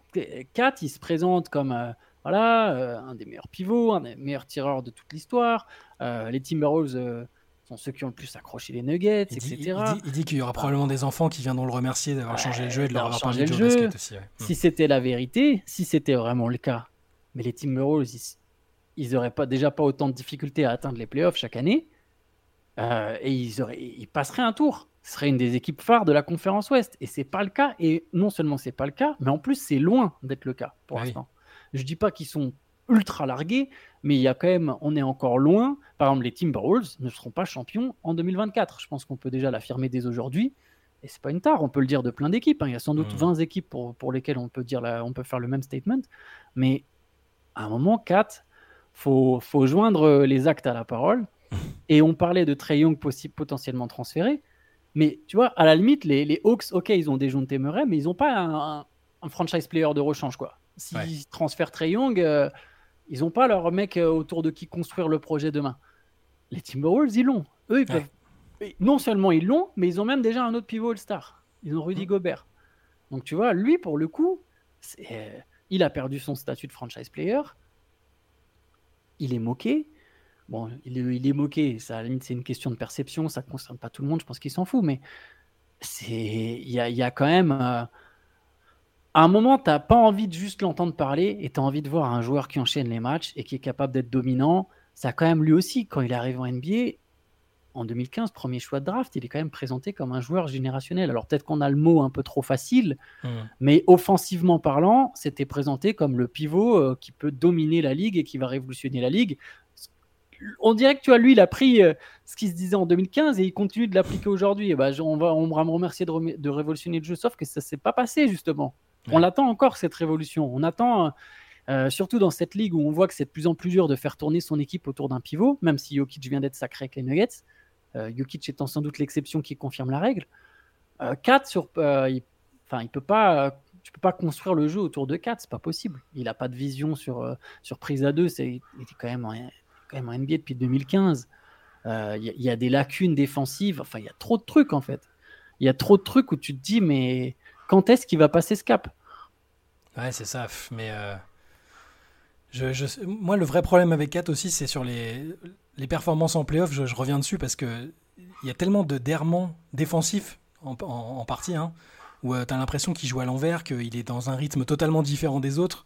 Kat, il se présente comme euh, voilà, euh, un des meilleurs pivots, un des meilleurs tireurs de toute l'histoire. Euh, les Timberwolves euh, sont ceux qui ont le plus accroché les Nuggets, il dit, etc. il dit- il dit qu'il y aura probablement des enfants qui viendront le remercier d'avoir changé le jeu et de leur avoir parlé le jeu. basket aussi. ouais. Si c'était la vérité, si c'était vraiment le cas, mais les Timberwolves, ils, ils auraient pas, déjà pas autant de difficultés à atteindre les playoffs chaque année, euh, et ils, auraient, ils passeraient un tour. Ce serait une des équipes phares de la conférence Ouest, et c'est pas le cas. Et non seulement c'est pas le cas, mais en plus c'est loin d'être le cas pour Ah oui. Je dis pas qu'ils sont ultra largués, mais il y a quand même, on est encore loin. Par exemple, les Timberwolves ne seront pas champions en 2024. Je pense qu'on peut déjà l'affirmer dès aujourd'hui. Et c'est pas une tare, on peut le dire de plein d'équipes. hein. Il y a sans doute Mhm. 20 équipes pour, pour lesquelles on peut, dire la- on peut faire le même statement. Mais à un moment, 4, faut, faut joindre euh, les actes à la parole. Et on parlait de Trey Young possible, potentiellement transféré. Mais tu vois, à la limite, les, les Hawks, ok, ils ont des John Temeray, mais ils n'ont pas un, un- un franchise player de rechange. quoi. S'ils Ouais. transfèrent Trey Young, euh, ils n'ont pas leur mec euh, autour de qui construire le projet demain. Les Timberwolves, ils l'ont. Eux, ils peuvent. Non seulement ils l'ont, mais ils ont même déjà un autre pivot All-Star. Ils ont Rudy Mhm. Gobert. Donc tu vois, lui, pour le coup, c'est- euh, il a perdu son statut de franchise player. Il est moqué. Bon, il est, il est moqué. Ça, à la limite, c'est une question de perception. Ça ne concerne pas tout le monde. Je pense qu'il s'en fout. Mais c'est, il y a, il y a quand même. euh, à un moment, tu n'as pas envie de juste l'entendre parler et tu as envie de voir un joueur qui enchaîne les matchs et qui est capable d'être dominant. Ça, quand même, lui aussi, quand il arrive en NBA, en 2015, premier choix de draft, il est quand même présenté comme un joueur générationnel. Alors peut-être qu'on a le mot un peu trop facile, Mhm. mais offensivement parlant, c'était présenté comme le pivot euh, qui peut dominer la ligue et qui va révolutionner la ligue. On dirait que tu vois, lui, il a pris euh, ce qui se disait en 2015 et il continue de l'appliquer aujourd'hui. Et bah, on, va, on va me remercier de, de révolutionner le jeu, sauf que ça s'est pas passé justement. On l'attend encore cette révolution. On attend. Euh, surtout dans cette ligue où on voit que c'est de plus en plus dur de faire tourner son équipe autour d'un pivot, même si Jokic vient d'être sacré avec les Nuggets. Euh, Jokic étant sans doute l'exception qui confirme la règle. 4 sur. il, enfin, il peut pas. tu peux pas construire le jeu autour de 4, c'est pas possible. Il n'a pas de vision sur, sur prise à 2. C'est, il était quand même, en, quand même en NBA depuis 2015. Il y, a des lacunes défensives. Enfin, il y a trop de trucs en fait. Il y a trop de trucs où tu te dis, mais quand est-ce qu'il va passer ce cap? Ouais, c'est ça. Mais je, moi, le vrai problème avec Kat aussi, c'est sur les, les performances en playoff. Je, je reviens dessus parce que il y a tellement de d'errements défensifs en, partie, hein, où euh, tu as l'impression qu'il joue à l'envers, qu'il est dans un rythme totalement différent des autres.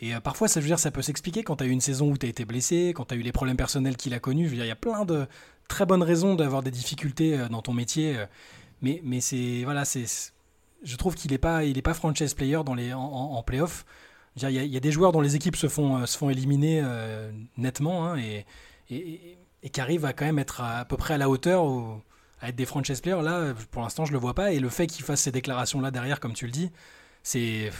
Et euh, parfois, ça veut dire, ça peut s'expliquer quand tu as eu une saison où tu as été blessé, quand tu as eu les problèmes personnels qu'il a connus. il y a plein de très bonnes raisons d'avoir des difficultés euh, dans ton métier. mais mais c'est voilà, c'est je trouve qu'il n'est pas il est pas franchise player dans les en, en playoff. Il y, a des joueurs dont les équipes se font, euh, se font éliminer euh, nettement hein, et, et, et, qui arrivent à quand même être à, peu près à la hauteur, à être des franchise players. Là, pour l'instant, je le vois pas. Et le fait qu'il fasse ces déclarations-là derrière, comme tu le dis, c'est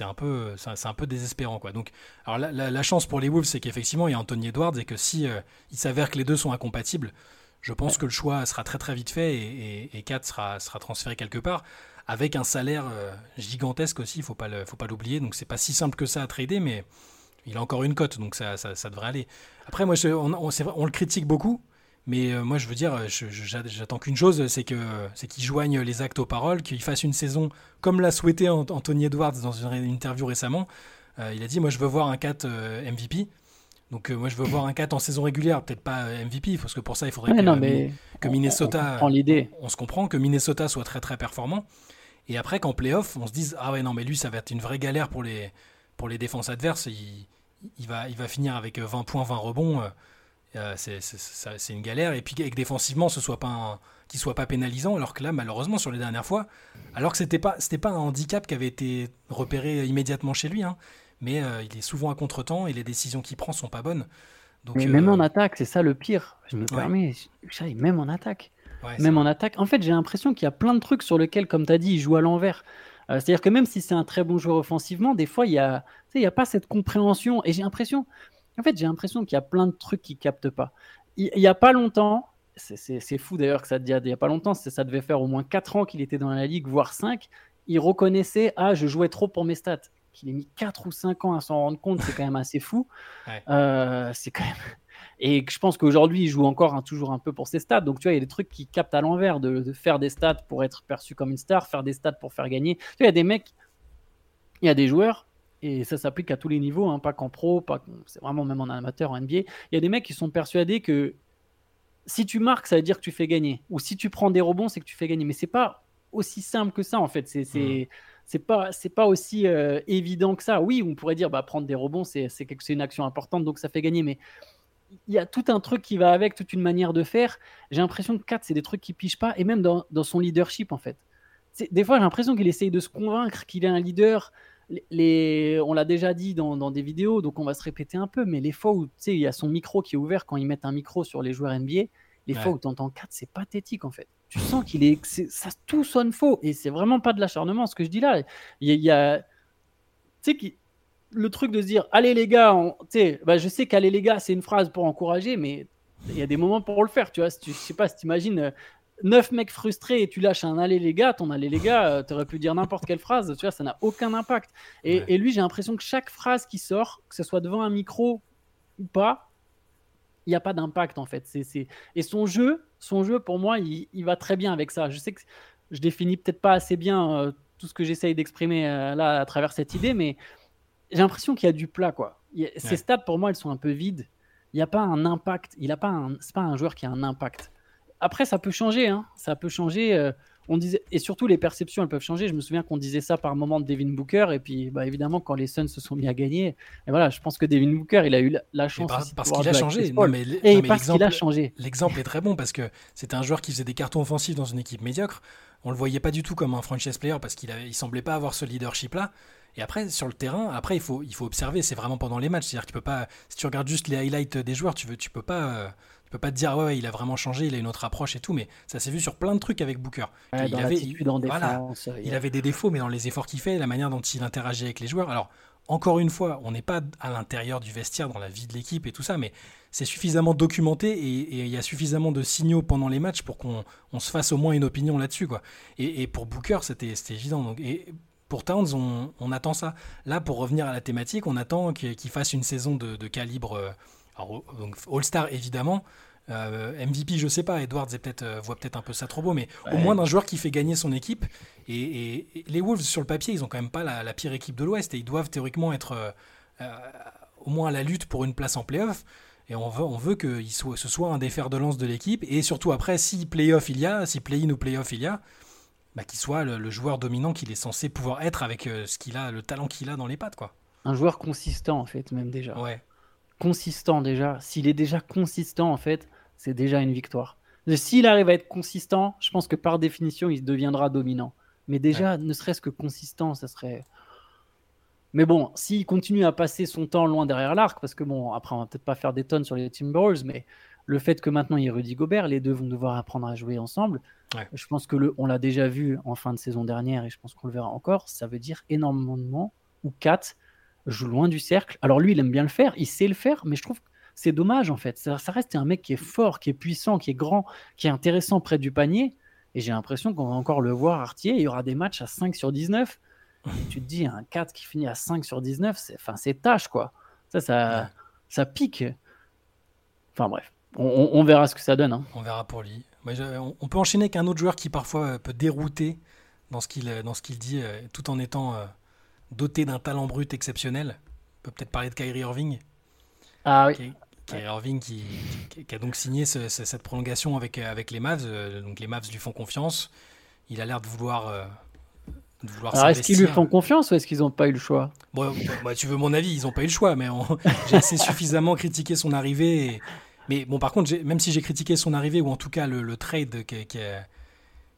un, peu, un peu désespérant. Quoi. Donc, alors la, chance pour les Wolves, c'est qu'effectivement, il y a Anthony Edwards et que si euh, il s'avère que les deux sont incompatibles, je pense que le choix sera très très vite fait et, et, Kat sera, sera transféré quelque part avec un salaire euh, gigantesque aussi, il faut pas faut pas l'oublier. Donc c'est pas si simple que ça à trader, mais il a encore une cote, donc ça, ça, devrait aller. Après, moi, on, on, le critique beaucoup, mais euh, moi, je veux dire, j'attends qu'une chose, c'est que c'est qu'il joigne les actes aux paroles, qu'il fasse une saison comme l'a souhaité Anthony Edwards dans une interview récemment. Euh, il a dit, moi, je veux voir un 4 MVP. Donc moi je veux voir un 4 en saison régulière, peut-être pas MVP, parce que pour ça il faudrait que, que, Minnesota, on, l'idée. on, se comprend, que Minnesota soit très très performant. Et après, qu'en playoff, on se dise Ah ouais, non, mais lui, ça va être une vraie galère pour les, pour les défenses adverses. Il, il, va, il va finir avec 20 points, 20 rebonds. Euh, euh, c'est une galère. Et puis, que défensivement, ce soit pas qu'il soit pas pénalisant. Alors que là, malheureusement, sur les dernières fois, alors que c'était pas, pas un handicap qui avait été repéré immédiatement chez lui, hein, mais euh, il est souvent à contre-temps et les décisions qu'il prend sont pas bonnes. Donc, mais même en attaque, c'est ça le pire. Je me permets, même en attaque même en attaque. En fait, j'ai l'impression qu'il y a plein de trucs sur lesquels, comme tu as dit, il joue à l'envers. Euh, c'est-à-dire que même si c'est un très bon joueur offensivement, des fois, il n'y a, il a pas cette compréhension. Et j'ai l'impression, en fait, j'ai l'impression qu'il y a plein de trucs qu'il capte pas. Il n'y a pas longtemps, c'est fou d'ailleurs que ça il n'y a pas longtemps, ça devait faire au moins 4 ans qu'il était dans la ligue, voire 5. Il reconnaissait Ah, je jouais trop pour mes stats. Qu'il ait mis 4 ou 5 ans à s'en rendre compte, c'est quand même assez fou. Euh, c'est quand même. Et je pense qu'aujourd'hui, il joue encore toujours un peu pour ses stats. Donc, tu vois, il y a des trucs qui captent à l'envers, de, faire des stats pour être perçu comme une star, faire des stats pour faire gagner. Tu vois, il y a des mecs, il y a des joueurs, et ça s'applique à tous les niveaux, hein, pas qu'en pro, pas c'est vraiment même en amateur, en NBA. Il y a des mecs qui sont persuadés que si tu marques, ça veut dire que tu fais gagner. Ou si tu prends des rebonds, c'est que tu fais gagner. Mais c'est pas aussi simple que ça, en fait. C'est. Mmh. c'est pas c'est pas aussi euh, évident que ça. Oui, on pourrait dire bah prendre des rebonds c'est c'est une action importante donc ça fait gagner mais il y a tout un truc qui va avec, toute une manière de faire. J'ai l'impression que Kat, c'est des trucs qui pigent pas, et même dans, son leadership, en fait. Des fois, j'ai l'impression qu'il essaye de se convaincre qu'il est un leader. Les, on l'a déjà dit dans, des vidéos, donc on va se répéter un peu, mais les fois où il y a son micro qui est ouvert quand ils mettent un micro sur les joueurs NBA, les fois où tu entends Kat, c'est pathétique en fait. Tu sens qu'il est, ça tout sonne faux et c'est vraiment pas de l'acharnement ce que je dis là. Il y a, y a tu sais, le truc de se dire allez les gars, bah, je sais qu'allez les gars, c'est une phrase pour encourager, mais il y a des moments pour le faire, tu vois. tu, je sais pas si tu imagines euh, neuf mecs frustrés et tu lâches un allez les gars, ton allez les gars, euh, tu aurais pu dire n'importe quelle phrase, tu vois, ça n'a aucun impact. Et, lui, j'ai l'impression que chaque phrase qui sort, que ce soit devant un micro ou pas, il n'y a pas d'impact en fait. C'est, Et son jeu, son jeu pour moi, il, va très bien avec ça. Je sais que je définis peut-être pas assez bien euh, tout ce que j'essaye d'exprimer là à travers cette idée, mais j'ai l'impression qu'il y a du plat, quoi. Ces stats, pour moi, elles sont un peu vides. Il n'y a pas un impact. Il a pas un, c'est pas un joueur qui a un impact. Après, ça peut changer, hein. Ça peut changer. Euh, on disait, et surtout les perceptions, elles peuvent changer. Je me souviens qu'on disait ça par moment de Devin Booker, et puis, bah, évidemment, quand les Suns se sont mis à gagner, et voilà, je pense que Devin Booker, il a eu la, chance. parce qu'il a changé. mais, et parce qu'il a changé. L'exemple est très bon parce que c'était un joueur qui faisait des cartons offensifs dans une équipe médiocre. On le voyait pas du tout comme un franchise player parce qu'il ne semblait pas avoir ce leadership là. Et après, sur le terrain, après, il faut, il faut observer. C'est vraiment pendant les matchs. C'est-à-dire que tu peux pas. Si tu regardes juste les highlights des joueurs, tu veux, tu peux pas. euh, tu peux pas te dire ouais, ouais, il a vraiment changé, il a une autre approche et tout, mais ça s'est vu sur plein de trucs avec Booker. Ouais, il avait, en défense. euh, il avait des défauts, mais dans les efforts qu'il fait, la manière dont il interagit avec les joueurs. Alors, encore une fois, on n'est pas à l'intérieur du vestiaire, dans la vie de l'équipe et tout ça, mais c'est suffisamment documenté et il y a suffisamment de signaux pendant les matchs pour qu'on on se fasse au moins une opinion là-dessus. quoi. Et, et pour Booker, c'était c'était évident. Donc, et pour Towns, on, on attend ça. Là, pour revenir à la thématique, on attend qu'il fasse une saison de, de calibre euh, All-Star, évidemment. Euh, MVP, je sais pas. Edwards est euh, voit peut-être un peu ça trop beau, mais au moins d'un joueur qui fait gagner son équipe. Et, et- et les Wolves, sur le papier, ils ont quand même pas la, la pire équipe de l'Ouest et ils doivent théoriquement être euh, au moins à la lutte pour une place en playoff. Et on veut, on veut que ce soit un des fers de lance de l'équipe. Et surtout après, si playoff il y a, si play-in ou playoff il y a, bah, qu'il soit le, le joueur dominant qu'il est censé pouvoir être avec euh, ce qu'il a, le talent qu'il a dans les pattes, quoi. Un joueur consistant, en fait, même déjà. Ouais. Consistant, déjà. S'il est déjà consistant, en fait, c'est déjà une victoire. S'il arrive à être consistant, je pense que par définition, il deviendra dominant. Mais déjà, ne serait-ce que consistant, ça serait. Mais bon, s'il continue à passer son temps loin derrière l'arc, parce que bon, après, on va peut-être pas faire des tonnes sur les Timberwolves, mais le fait que maintenant il y ait Rudy Gobert, les deux vont devoir apprendre à jouer ensemble. Ouais. Je pense que le, on l'a déjà vu en fin de saison dernière et je pense qu'on le verra encore. Ça veut dire énormément où Kat joue loin du cercle. Alors lui, il aime bien le faire, il sait le faire, mais je trouve que c'est dommage en fait. Ça, ça reste un mec qui est fort, qui est puissant, qui est grand, qui est intéressant près du panier. Et j'ai l'impression qu'on va encore le voir artier. Il y aura des matchs à 5 sur 19. tu te dis, un 4 qui finit à 5 sur 19, c'est, enfin, c'est tâche quoi. Ça, ça, Ouais. ça pique. Enfin bref, on, verra ce que ça donne. hein. On verra pour lui. On, peut enchaîner avec un autre joueur qui parfois euh, peut dérouter dans ce qu'il euh, dit, euh, tout en étant doté d'un talent brut exceptionnel. On peut peut-être parler de Kyrie Irving. Ah oui. Kyrie Irving qui, qui- qui a donc signé ce- ce- cette prolongation avec, avec les Mavs. donc les Mavs lui font confiance. Il a l'air de vouloir, est-ce qu'ils lui font confiance ou est-ce qu'ils n'ont pas eu le choix? Bon, bah, tu veux mon avis, ils n'ont pas eu le choix, mais on- j'ai assez suffisamment critiqué son arrivée. et- Mais bon, par contre, même si j'ai critiqué son arrivée, ou en tout cas le, le trade qui, qui a,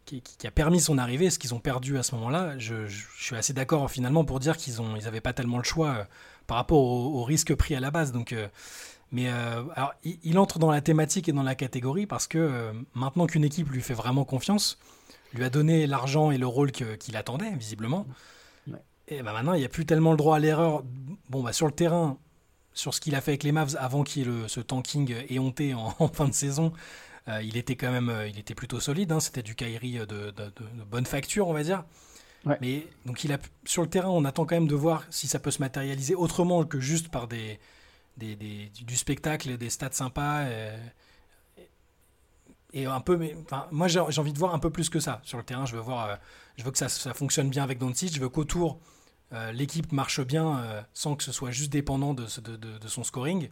qui- qui a permis son arrivée, ce qu'ils ont perdu à ce moment-là, je, je- je suis assez d'accord finalement pour dire qu'ils n'avaient ils avaient pas tellement le choix euh, par rapport au, au risque pris à la base. Donc, euh, mais euh, alors, il, il entre dans la thématique et dans la catégorie parce que maintenant qu'une équipe lui fait vraiment confiance, lui a donné l'argent et le rôle qu'il attendait, visiblement. Ouais. Et bah maintenant, il n'y a plus tellement le droit à l'erreur. Bon, bah, sur le terrain, sur ce qu'il a fait avec les Mavs avant qu'il y ait le- ce tanking éhonté en, en fin de saison, euh, il était quand même euh, il était plutôt solide. hein. C'était du Kyrie de, de- bonne facture, on va dire. Ouais. Mais donc il a, sur le terrain, on attend quand même de voir si ça peut se matérialiser autrement que juste par des, des, des- du spectacle, des stats sympas. euh, et un peu, mais enfin, moi j'ai envie de voir un peu plus que ça sur le terrain. Je veux voir, euh, je veux que ça, ça fonctionne bien avec Doncic. Je veux qu'autour euh, l'équipe marche bien euh, sans que ce soit juste dépendant de, ce- de, de- de son scoring.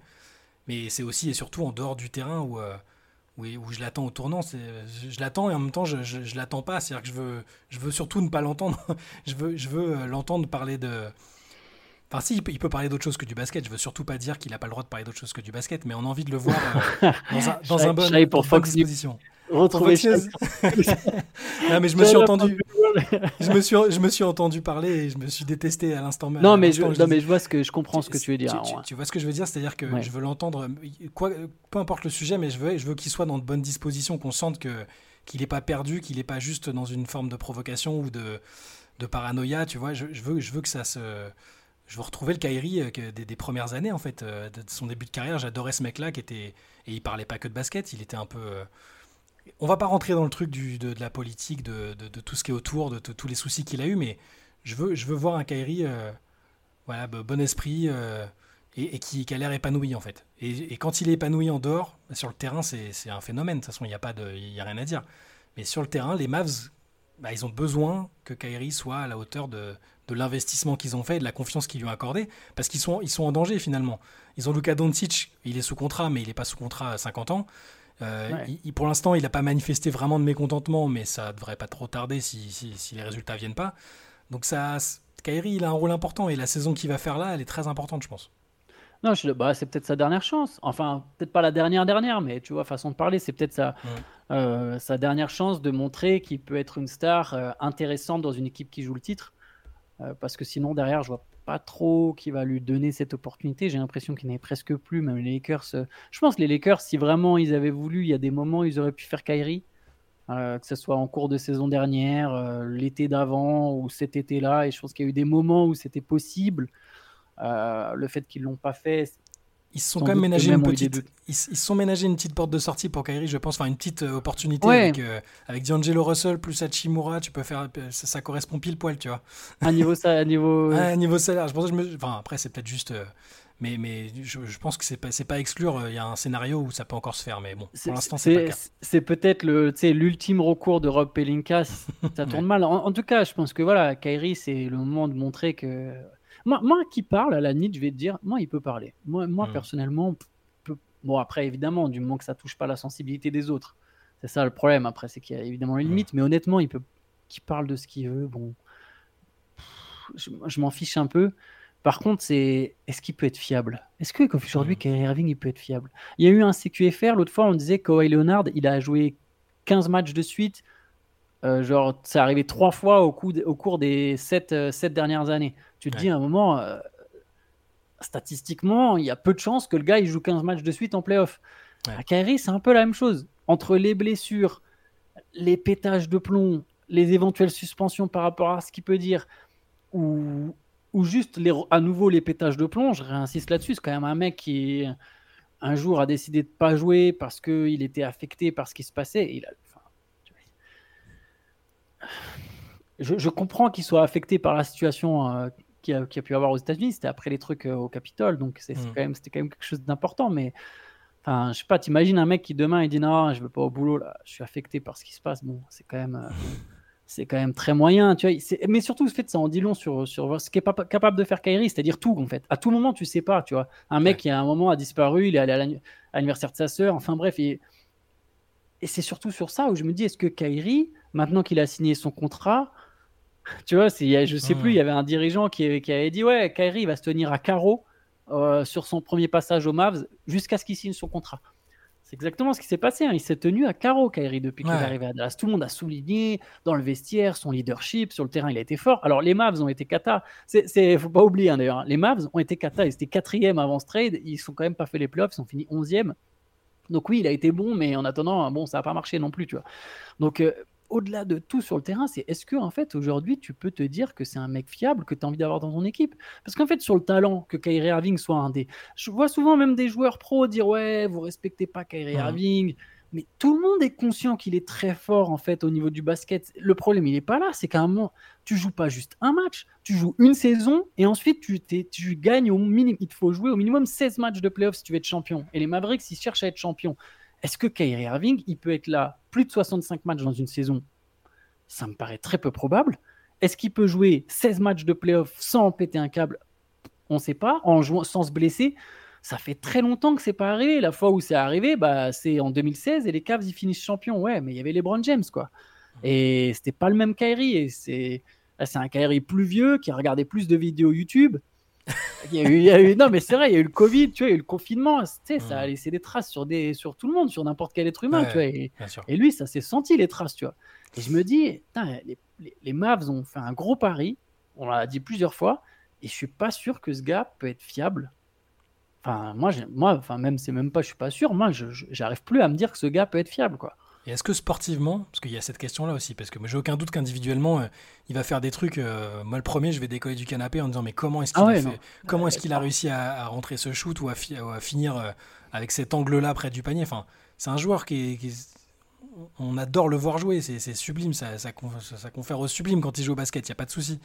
Mais c'est aussi et surtout en dehors du terrain où, euh, où, où je l'attends au tournant. Je, je l'attends et en même temps je, je l'attends pas. C'est-à-dire que je veux, je veux surtout ne pas l'entendre. je veux, je veux l'entendre parler de. Enfin, si, il peut, il peut parler d'autre chose que du basket. Je veux surtout pas dire qu'il a pas le droit de parler d'autre chose que du basket, mais on a envie de le voir dans un, dans Je un bon, pour une bonne Fox disposition. Retrouver. Non, mais je me suis entendu, je me suis, je me suis entendu parler et je me suis détesté à l'instant même. Non mais, je, non, mais je vois ce que je comprends ce que tu veux dire. tu, vois ce que je veux dire, c'est-à-dire que Ouais. je veux l'entendre, quoi, peu importe le sujet, mais je veux, je veux qu'il soit dans de bonnes dispositions, qu'on sente que qu'il n'est pas perdu, qu'il n'est pas juste dans une forme de provocation ou de, de paranoïa, tu vois. Je, je veux, je veux que ça se, je veux retrouver le Kyrie euh, des, des premières années en fait, euh, de son début de carrière. J'adorais ce mec-là qui était et il parlait pas que de basket, il était un peu. On va pas rentrer dans le truc de, la politique, de, tout ce qui est autour, de, tous les soucis qu'il a eu, mais je veux, voir un Kyrie, euh, voilà, bon esprit euh, et, qui, a l'air épanoui en fait. Et, quand il est épanoui en dehors, sur le terrain, c'est un phénomène. De toute façon, il n'y a pas rien à dire. Mais sur le terrain, les Mavs, bah, ils ont besoin que Kyrie soit à la hauteur de, l'investissement qu'ils ont fait et de la confiance qu'ils lui ont accordée, parce qu'ils sont, ils sont en danger finalement. Ils ont Luka Doncic, il est sous contrat, mais il n'est pas sous contrat à 50 ans. Euh, Ouais. il- il- pour l'instant, il n'a pas manifesté vraiment de mécontentement, mais ça devrait pas trop tarder si, si, si les résultats viennent pas. Donc ça, Kyrie, il a un rôle important et la saison qu'il va faire là, elle est très importante, je pense. Non, je, bah, c'est peut-être sa dernière chance. Enfin, peut-être pas la dernière dernière, mais tu vois, façon de parler, c'est peut-être sa, Ouais. euh, sa dernière chance de montrer qu'il peut être une star euh, intéressante dans une équipe qui joue le titre. Euh, parce que sinon, derrière, je vois pas trop qui va lui donner cette opportunité. J'ai l'impression qu'il n'est presque plus, même les Lakers. euh, Je pense que les Lakers, si vraiment ils avaient voulu, il y a des moments ils auraient pu faire Kyrie, euh, que ce soit en cours de saison dernière, euh, l'été d'avant ou cet été-là. Et je pense qu'il y a eu des moments où c'était possible. Le fait qu'ils l'ont pas fait, Ils se sont Sans quand même doute que ménagé même une petite, ils, sont ménagé une petite porte de sortie pour Kyrie, je pense, enfin une petite euh, opportunité Ouais. avec, euh, avec D'Angelo Russell plus Hachimura, tu peux faire, ça, ça correspond pile poil, tu vois. à niveau ça, à niveau. Salaire, je pense que je me, enfin après c'est peut-être juste, euh, mais mais je, je pense que c'est pas c'est pas exclure. euh, Il y a un scénario où ça peut encore se faire, mais bon, pour l'instant c'est pas le cas. c'est peut-être l'ultime recours de Rob Pelinka ça tourne mal. En, en tout cas, je pense que voilà, Kyrie, c'est le moment de montrer que. Moi, moi qui parle, à la limite, je vais te dire, moi, il peut parler. Moi, moi Mm. personnellement, peut- bon, après, évidemment, du moment que ça touche pas la sensibilité des autres. C'est ça le problème. Après, c'est qu'il y a évidemment une limite, mais honnêtement, il peut. Qu'il parle de ce qu'il veut, bon. Je, je m'en fiche un peu. Par contre, c'est est-ce qu'il peut être fiable? Est-ce que qu'aujourd'hui, Mm. Kyrie Irving, il peut être fiable? Il y a eu un CQFR, l'autre fois, on disait que Kawhi Leonard, il a joué 15 matchs de suite. Euh, genre, c'est arrivé trois fois au, coup de- au cours des 7, dernières années. Tu te Ouais. dis à un moment, euh, statistiquement, il y a peu de chances que le gars il joue 15 matchs de suite en playoff. Ouais. À Kyrie, c'est un peu la même chose. Entre les blessures, les pétages de plomb, les éventuelles suspensions par rapport à ce qu'il peut dire, ou, ou juste les, à nouveau les pétages de plomb, je réinsiste là-dessus, c'est quand même un mec qui un jour a décidé de pas jouer parce qu'il était affecté par ce qui se passait. et il a-. je, je comprends qu'il soit affecté par la situation euh, qu'il a, a pu avoir aux États-Unis. C'était après les trucs euh, au Capitole, donc c'est Mm. quand même, c'était quand même quelque chose d'important. Mais enfin, je sais pas, t'imagines un mec qui demain il dit non, je veux pas au boulot là, je suis affecté par ce qui se passe. Bon, c'est quand même. euh, c'est quand même très moyen, tu vois. Mais surtout, le fait, ça en dit long sur, sur ce qu'est pas capable de faire Kyrie, c'est-à-dire tout, en fait. À tout moment, tu sais pas, tu vois. Un mec Ouais. qui, à un moment, a disparu, il est allé à l'anniversaire de sa sœur, enfin bref. Et, et c'est surtout sur ça où je me dis, est-ce que Kyrie, maintenant qu'il a signé son contrat, tu vois, il je sais plus, il y avait un dirigeant qui, qui avait dit, ouais, Kyrie, il va se tenir à carreau euh, sur son premier passage au Mavs jusqu'à ce qu'il signe son contrat. C'est exactement ce qui s'est passé. hein. Il s'est tenu à carreau, Kyrie, depuis qu'il est arrivé à Dallas. Tout le monde a souligné dans le vestiaire son leadership. Sur le terrain, il a été fort. Alors, les Mavs ont été cata. C'est, c'est, faut pas oublier, hein, d'ailleurs. hein. Les Mavs ont été cata. Ils étaient quatrième avant ce trade. Ils sont quand même pas fait les playoffs. Ils ont fini onzième. Donc, oui, il a été bon, mais en attendant, bon, ça n'a pas marché non plus, tu vois. Donc, euh, au-delà de tout sur le terrain, c'est est-ce que, en fait, aujourd'hui, tu peux te dire que c'est un mec fiable que tu as envie d'avoir dans ton équipe? Parce qu'en fait, sur le talent, que Kyrie Irving soit un des. Je vois souvent même des joueurs pros dire Ouais, vous respectez pas Kyrie Mhm. Irving. Mais tout le monde est conscient qu'il est très fort, en fait, au niveau du basket. Le problème, il n'est pas là. C'est qu'à un moment, tu joues pas juste un match, tu joues une saison et ensuite, tu, gagnes au minimum. Il te faut jouer au minimum 16 matchs de playoffs si tu veux être champion. Et les Mavericks, ils cherchent à être champion. Est-ce que Kyrie Irving, il peut être là plus de 65 matchs dans une saison? Ça me paraît très peu probable. Est-ce qu'il peut jouer 16 matchs de playoff sans péter un câble? On ne sait pas. En jouant sans se blesser, ça fait très longtemps que c'est pas arrivé. La fois où c'est arrivé, bah, c'est en 2016 et les Cavs ils finissent champions. Ouais, mais il y avait LeBron James quoi. Et c'était pas le même Kyrie. Et c'est un Kyrie plus vieux qui a regardé plus de vidéos YouTube. Il y a eu, il y a eu- non mais c'est vrai, il y a eu le Covid, tu vois, il y a eu le confinement. Tu sais, ça a Mhm. laissé des traces sur des, sur tout le monde, sur n'importe quel être humain, Ouais. tu vois. Et, et lui, ça s'est senti les traces, tu vois. Et je me dis, putain, les, les, les Mavs ont fait un gros pari, on l'a dit plusieurs fois, et je suis pas sûr que ce gars peut être fiable. Enfin, moi, moi enfin, même, c'est même pas, je suis pas sûr, moi, je- j'arrive plus à me dire que ce gars peut être fiable, quoi. Et est-ce que sportivement, parce qu'il y a cette question-là aussi, parce que moi j'ai aucun doute qu'individuellement, euh, il va faire des trucs. euh, moi le premier, je vais décoller du canapé en disant mais comment est-ce qu'il Ah ouais, a, fait- comment est-ce qu'il a réussi à, à rentrer ce shoot ou à, fi- ou à finir euh, avec cet angle-là près du panier? Enfin, c'est un joueur qui, est- qui est- on adore le voir jouer, c'est sublime, ça, ça, con- ça- ça confère au sublime quand il joue au basket, il y a pas de souci.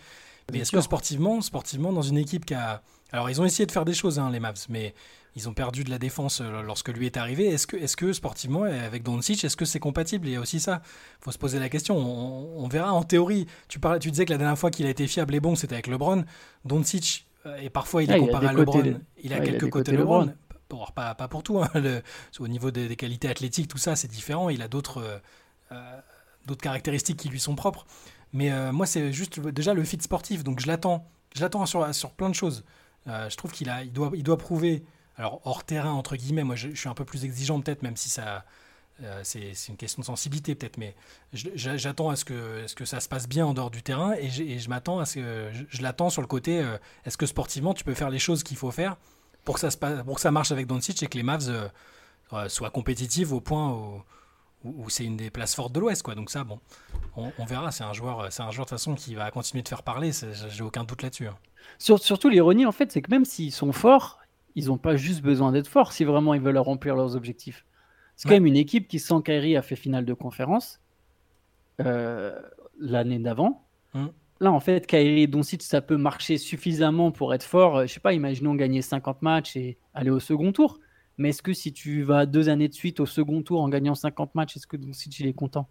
Mais est-ce que sportivement, sportivement, dans une équipe qui a, alors ils ont essayé de faire des choses, hein, les Mavs, mais ils ont perdu de la défense euh, lorsque lui est arrivé. Est-ce que, est-ce que sportivement, avec Doncic, est-ce que c'est compatible? Il y a aussi ça. faut se poser la question. On, on verra en théorie. Tu, parlais, tu disais que la dernière fois qu'il a été fiable et bon, c'était avec LeBron. Doncic, euh, et parfois il est Ah, il comparé à LeBron. côtés- Il a ouais, il a quelques côtés côtés LeBron. LeBron. Bon, pas, pas pour tout. hein, le- au niveau des, des qualités athlétiques, tout ça, c'est différent. Il a d'autres euh, euh, caractéristiques qui lui sont propres. Mais euh, moi, c'est juste déjà le fit sportif. Donc je l'attends. Je l'attends sur, sur plein de choses. Euh, je trouve qu'il il doit, il doit prouver. Alors hors terrain entre guillemets, moi je, suis un peu plus exigeant peut-être, même si ça, Euh, c'est une question de sensibilité peut-être, mais j'attends à ce que, ça se passe bien en dehors du terrain et, je m'attends à ce que je, l'attends sur le côté. euh, Est-ce que sportivement tu peux faire les choses qu'il faut faire pour que ça se passe, pour que ça marche avec Doncic et que les Mavs euh, soient compétitives au point où, c'est une des places fortes de l'Ouest, quoi. Donc ça, bon, on, on verra. C'est un joueur, c'est un joueur de toute façon qui va continuer de faire parler. J'ai aucun doute là-dessus. hein. Sur- surtout, l'ironie, en fait, c'est que même s'ils sont forts, ils n'ont pas juste besoin d'être forts si vraiment ils veulent remplir leurs objectifs. C'est quand même une équipe qui, sans Kyrie, a fait finale de conférence euh, l'année d'avant. Mm. Là, en fait, Kyrie et Doncic, ça peut marcher suffisamment pour être fort. Euh, Je sais pas, imaginons gagner 50 matchs et aller au second tour. Mais est-ce que si tu vas deux années de suite au second tour en gagnant 50 matchs, est-ce que Doncic, il est content?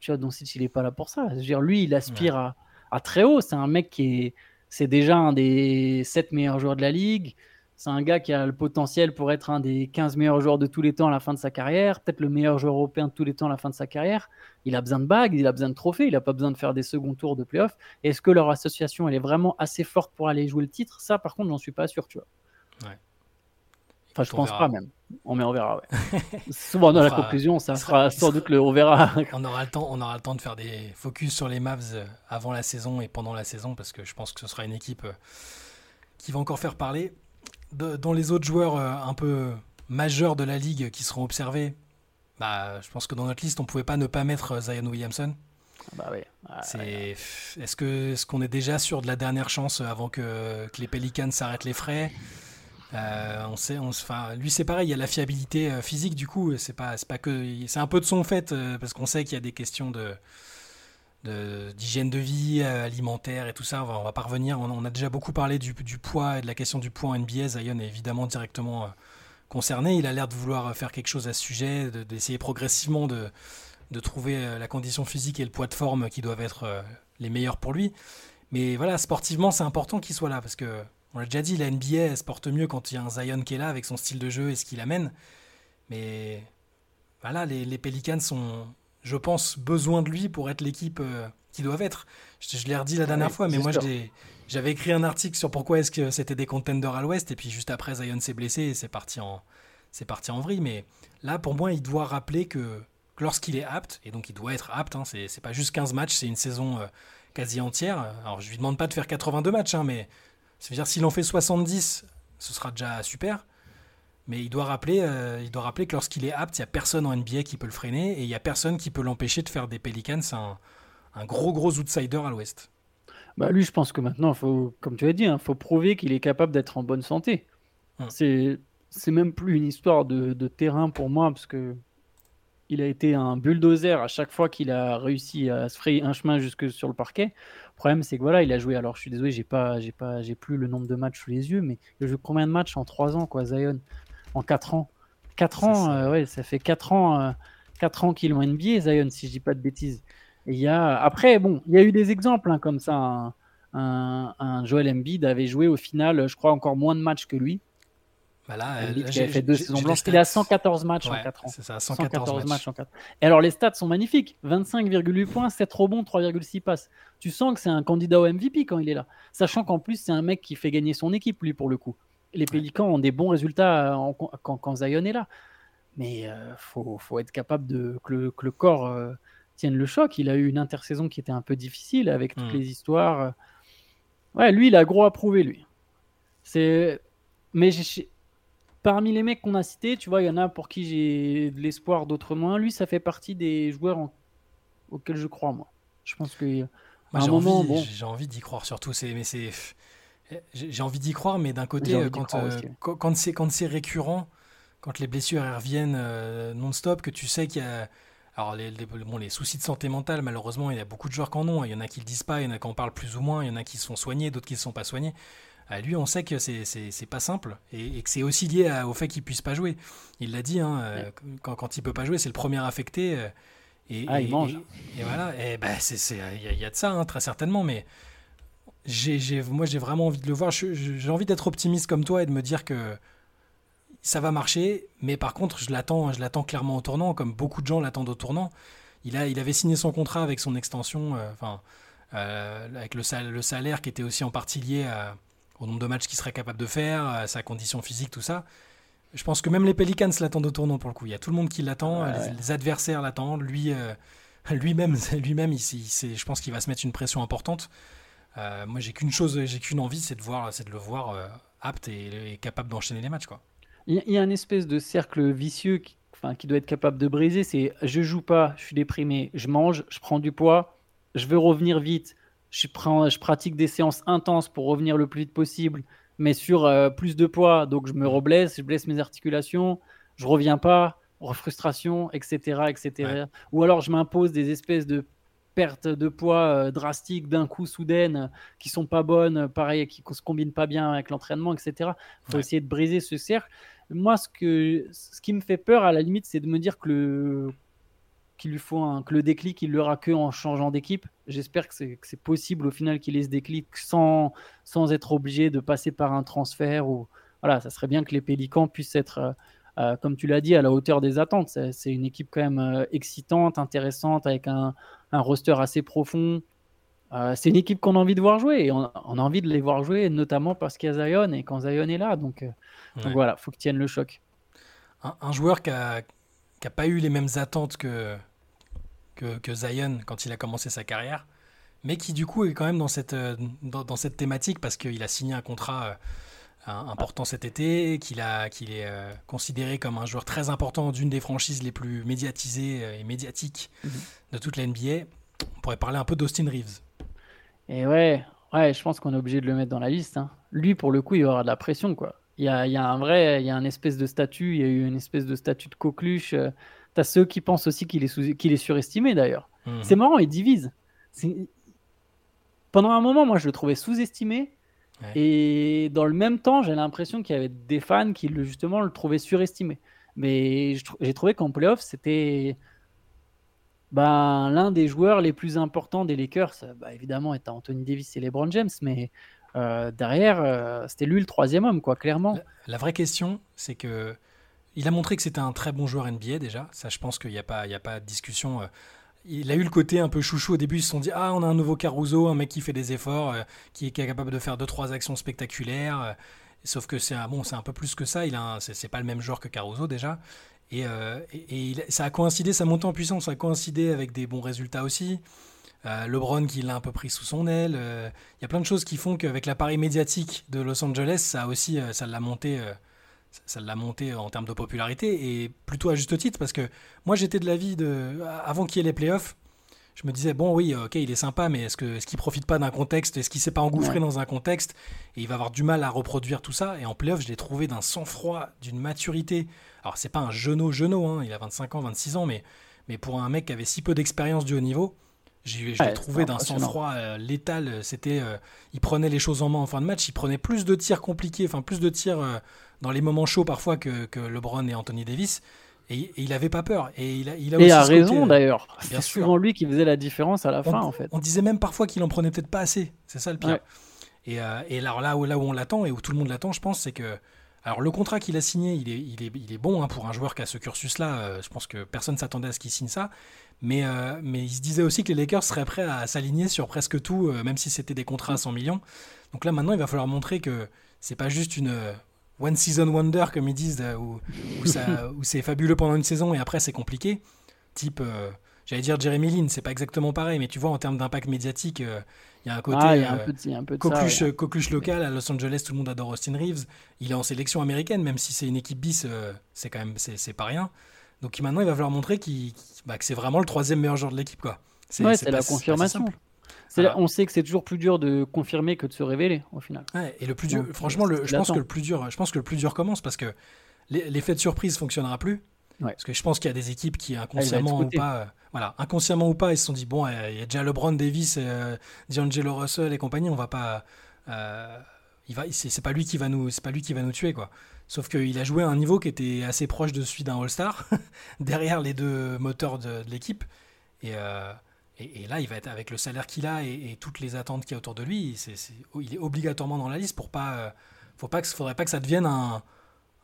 Tu vois, Doncic, il est pas là pour ça. Je veux dire, lui, il aspire à, à très haut. C'est un mec qui est, c'est déjà un des 7 meilleurs joueurs de la ligue. C'est un gars qui a le potentiel pour être un des 15 meilleurs joueurs de tous les temps à la fin de sa carrière, peut-être le meilleur joueur européen de tous les temps à la fin de sa carrière. Il a besoin de bagues, il a besoin de trophées, il n'a pas besoin de faire des seconds tours de playoff. Est-ce que leur association elle est vraiment assez forte pour aller jouer le titre? Ça, par contre, j'en suis pas sûr, tu vois. Ouais. Enfin, je On pense verra. pas même. On, mais on verra, ouais. Souvent dans la conclusion, ça sera sans doute le. On verra. On aura le temps, on aura le temps de faire des focus sur les Mavs euh, avant la saison et pendant la saison parce que je pense que ce sera une équipe euh, qui va encore faire parler. De- dans les autres joueurs euh, un peu majeurs de la ligue qui seront observés, bah, je pense que dans notre liste on pouvait pas ne pas mettre euh, Zion Williamson. bah ouais. Ah, C'est, est-ce que est-ce qu'on est déjà sûr de la dernière chance avant que, que les Pelicans s'arrêtent les frais? Euh, on sait, on, se- enfin, lui c'est pareil, il y a la fiabilité euh, physique du coup, c'est pas, que, c'est un peu de son fait euh, parce qu'on sait qu'il y a des questions de- d'hygiène de vie euh, alimentaire et tout ça. On va, on va pas revenir. On, a déjà beaucoup parlé du, poids et de la question du poids en NBA. Zion est évidemment directement euh, concerné. Il a l'air de vouloir euh, faire quelque chose à ce sujet, de- d'essayer progressivement de, de trouver la condition physique et le poids de forme qui doivent être les meilleurs pour lui. Mais voilà, sportivement, c'est important qu'il soit là parce que on l'a déjà dit, la NBA elle se porte mieux quand il y a un Zion qui est là avec son style de jeu et ce qu'il amène. Mais voilà, les, les sont, je pense, besoin de lui pour être l'équipe euh, qu'ils doivent être. Je, je l'ai redit la dernière Ouais, fois, mais moi, j'avais écrit un article sur pourquoi est-ce que c'était des contenders à l'Ouest, et puis juste après, Zion s'est blessé et c'est parti en, c'est parti en vrille. Mais là, pour moi, il doit rappeler que, que lorsqu'il est apte, et donc il doit être apte, hein, c'est pas juste 15 matchs, c'est une saison euh, quasi entière. Alors, je lui demande pas de faire 82 matchs, hein, mais ça veut dire s'il en fait 70, ce sera déjà super. Mais il doit rappeler, euh, il doit rappeler que lorsqu'il est apte, il n'y a personne en NBA qui peut le freiner et il n'y a personne qui peut l'empêcher de faire des Pelicans un, un gros gros outsider à l'Ouest. Bah lui, je pense que maintenant, faut, comme tu as dit, il faut prouver qu'il est capable d'être en bonne santé. Hum. C'est, c'est même plus une histoire de, de terrain pour moi, parce que il a été un bulldozer à chaque fois qu'il a réussi à se frayer un chemin jusque sur le parquet. Le problème, c'est que voilà, il a joué. Alors, je suis désolé, j'ai pas, j'ai pas, j'ai plus le nombre de matchs sous les yeux, mais il a joué combien de matchs en 3 ans, quoi, Zion? En 4 ans 4 C'est ans, ça. euh, ouais, ça fait 4 ans, euh, 4 ans qu'il est en NBA, Zion, si je dis pas de bêtises. Et il y a, après, bon, il y a eu des exemples hein, comme ça. Un, un, un Joel Embiid avait joué au final, je crois, encore moins de matchs que lui. Bah là, euh, Embiid là, qui avait j'ai- fait deux saisons blanches. Il a stats. 114 matchs en Ouais, 4 ans. C'est ça, 114, matchs. en 4 Et alors les stats sont magnifiques 25,8 points, 7 rebonds, 3,6 passes. Tu sens que c'est un candidat au MVP quand il est là. Sachant qu'en plus, c'est un mec qui fait gagner son équipe, lui, pour le coup. Les Pélicans ont des bons résultats en- quand, quand Zion est là. Mais il faut, faut être capable de, que, le, que le corps euh, tienne le choc. Il a eu une intersaison qui était un peu difficile avec toutes Mm. les histoires. Ouais, lui, il a gros à prouver, lui. C'est... Mais j'ai- parmi les mecs qu'on a cités, tu vois, il y en a pour qui j'ai de l'espoir, d'autres moins. Lui, ça fait partie des joueurs en- auxquels je crois, moi. Je pense que Moi, j'ai moment, envie, bon. j'ai envie d'y croire surtout. C'est, mais c'est, j'ai j'ai envie d'y croire, mais d'un côté, euh, quand, euh, quand, c'est récurrent, quand les blessures elles reviennent euh, non-stop, que tu sais qu'il y a alors les, les- bon, les soucis de santé mentale, malheureusement, il y a beaucoup de joueurs qui en ont. Il y en a qui le disent pas, il y en a qui en parlent plus ou moins, il y en a qui se sont soignés, d'autres qui ne se sont pas soignés. À lui, on sait que c'est pas simple et, et que c'est aussi lié à- au fait qu'il puisse pas jouer. Il l'a dit, hein, quand, quand il peut pas jouer, c'est le premier affecté. et, Ah, il et- mange. et- et voilà, et ben il y, il y a de ça, hein, très certainement, mais j'ai, moi j'ai vraiment envie de le voir. J'ai envie d'être optimiste comme toi et de me dire que ça va marcher, mais par contre je l'attends, je l'attends clairement au tournant, comme beaucoup de gens l'attendent au tournant. Il, a, il avait signé son contrat avec son extension, euh, enfin euh, avec le, sal- le salaire qui était aussi en partie lié à- au nombre de matchs qu'il serait capable de faire, à sa condition physique, tout ça. Je pense que même les Pelicans l'attendent au tournant pour le coup. Il y a tout le monde qui l'attend, les, les adversaires l'attendent. Lui, euh, lui-même, lui-même, il, il je pense qu'il va se mettre une pression importante. Euh, moi, j'ai qu'une chose, j'ai qu'une envie, c'est de voir, c'est de le voir euh, apte et, et capable d'enchaîner les matchs, quoi. Il y a- un espèce de cercle vicieux qui, enfin, qui doit être capable de briser. C'est je joue pas, je suis déprimé, je mange, je prends du poids, je veux revenir vite, je, prends, je pratique des séances intenses pour revenir le plus vite possible, mais sur euh, plus de poids, donc je me reblesse, je blesse mes articulations, je reviens pas, frustration, etc., etc. Ouais. Ou alors je m'impose des espèces de pertes de poids euh, drastiques d'un coup soudaines euh, qui sont pas bonnes, euh, pareil, qui se combinent pas bien avec l'entraînement, etc. Il faut Ouais. essayer de briser ce cercle. Moi, ce, que, ce qui me fait peur, à la limite, c'est de me dire que le, qu'il lui faut un, que le déclic, il l'aura que en changeant d'équipe. J'espère que c'est, que c'est possible au final qu'il ait ce déclic sans, sans être obligé de passer par un transfert. Ou, voilà, ça serait bien que les Pélicans puissent être, euh, comme tu l'as dit, à la hauteur des attentes. C'est, une équipe quand même euh, excitante, intéressante, avec un, un roster assez profond. Euh, c'est une équipe qu'on a envie de voir jouer et on, on a envie de les voir jouer, notamment parce qu'il y a Zion et quand Zion est là. Donc, euh, donc Ouais. voilà, faut qu'ils tiennent le choc. Un, un joueur qui a, qui a pas eu les mêmes attentes que, que, que Zion quand il a commencé sa carrière, mais qui du coup est quand même dans cette, dans, dans cette thématique parce qu'il a signé un contrat euh, important cet été, qu'il est euh, considéré comme un joueur très important d'une des franchises les plus médiatisées euh, et médiatiques Mhm. de toute la NBA. On pourrait parler un peu d'Austin Reeves. Et ouais, ouais, je pense qu'on est obligé de le mettre dans la liste. hein. Lui, pour le coup, il avoir de la pression, quoi. Il y a, il y a un vrai, il y a un espèce de statut, il y a eu une espèce de statut de coqueluche. euh, T'as ceux qui pensent aussi qu'il est, sous- est surestimé, d'ailleurs. Mhm. C'est marrant, il divise. Pendant un moment, moi, je le trouvais sous-estimé. Ouais. Et dans le même temps, j'ai l'impression qu'il y avait des fans qui, justement, le trouvaient surestimé. Mais j'ai trouvé qu'en playoff, c'était ben, l'un des joueurs les plus importants des Lakers. Bah, évidemment, étant Anthony Davis et LeBron James. Mais euh, derrière, euh, c'était lui le troisième homme, quoi, clairement. La, la vraie question, c'est que il a montré que c'était un très bon joueur NBA déjà. Ça, je pense qu'il n'y a, pas- il y a pas de discussion. Il a eu le côté un peu chouchou au début. Ils se sont dit Ah, on a un nouveau Caruso, un mec qui fait des efforts, euh, qui, est, capable de faire deux trois actions spectaculaires. euh. Sauf que c'est un, bon, un peu plus que ça. Il a c'est, pas le même joueur que Caruso déjà. Et, euh, et- ça a coïncidé, sa montée en puissance, a coïncidé avec des bons résultats aussi. LeBron qui l'a un peu pris sous son aile. Il y a plein de choses qui font qu'avec l'appareil médiatique de Los Angeles, ça aussi, ça l'a monté, ça- l'a monté en termes de popularité et plutôt à juste titre parce que moi j'étais de l'avis de, avant qu'il y ait les playoffs, je me disais bon oui ok il est sympa mais est-ce que est-ce qu'il profite pas d'un contexte, est-ce qu'il s'est pas engouffré Ouais. dans un contexte? Et il va avoir du mal à reproduire tout ça et en playoff je l'ai trouvé d'un sang-froid, d'une maturité. Alors c'est pas un genou genou, hein, il a 25 ans, 26 ans mais mais pour un mec qui avait si peu d'expérience du haut niveau, j'ai- je l'ai Ouais, trouvé d'un sang-froid euh, létal. C'était, euh, il prenait les choses en main en fin de match. Il prenait plus de tirs compliqués, enfin plus de tirs euh, dans les moments chauds parfois que, que LeBron et Anthony Davis. Et, et il avait pas peur. Et il a, il a Et aussi côté, raison, euh, d'ailleurs. bien C'est souvent lui qui faisait la différence à la on, fin, en fait. on disait même parfois qu'il en prenait peut-être pas assez. C'est ça le pire. Ouais. Et, euh, et alors là où, là où on l'attend et où tout le monde l'attend, je pense, c'est que. Alors le contrat qu'il a signé, il est, il est, il est bon hein, pour un joueur qui a ce cursus-là. euh, je pense que personne s'attendait à ce qu'il signe ça. Mais, euh, mais il se disait aussi que les Lakers seraient prêts à s'aligner sur presque tout, euh, même si c'était des contrats à 100 millions. Donc là maintenant, il va falloir montrer que c'est pas juste une one season wonder comme ils disent, euh, où, où ça- où c'est fabuleux pendant une saison et après c'est compliqué. Type, euh, j'allais dire Jeremy Lin, c'est pas exactement pareil, mais tu vois en termes d'impact médiatique, euh, il y a un côté. Ah, y a un euh, peu ça. Coqueluche, ouais. coqueluche local à Los Angeles, tout le monde adore Austin Reeves. Il est en sélection américaine, même si c'est une équipe bis, c'est quand même c'est pas rien. Donc maintenant, il va falloir montrer bah, que c'est vraiment le troisième meilleur joueur de l'équipe, quoi. C'est la confirmation. Là- on sait que c'est toujours plus dur de confirmer que de se révéler, au final. Ouais, et le plus dur, Donc, franchement, le, je pense que le plus dur, je pense que le plus dur commence parce que l'e- l'effet de surprise fonctionnera plus. Ouais. Parce que je pense qu'il y a des équipes qui être inconsciemment ou pas, euh, voilà, inconsciemment ou pas, ils se sont dit bon, euh, il y a déjà LeBron Davis, euh, D'Angelo Russell et compagnie, on va pas, euh, il va, c'est c'est pas lui qui va nous, c'est pas lui qui va nous tuer quoi. Sauf qu'il a joué à un niveau qui était assez proche de celui d'un All-Star, derrière les deux moteurs de, de l'équipe. Et, euh, et, et là, il va être avec le salaire qu'il a et, et toutes les attentes qu'il y a autour de lui, c'est- il est obligatoirement dans la liste pour pas, euh, faut pas que, faudrait pas que ça devienne un,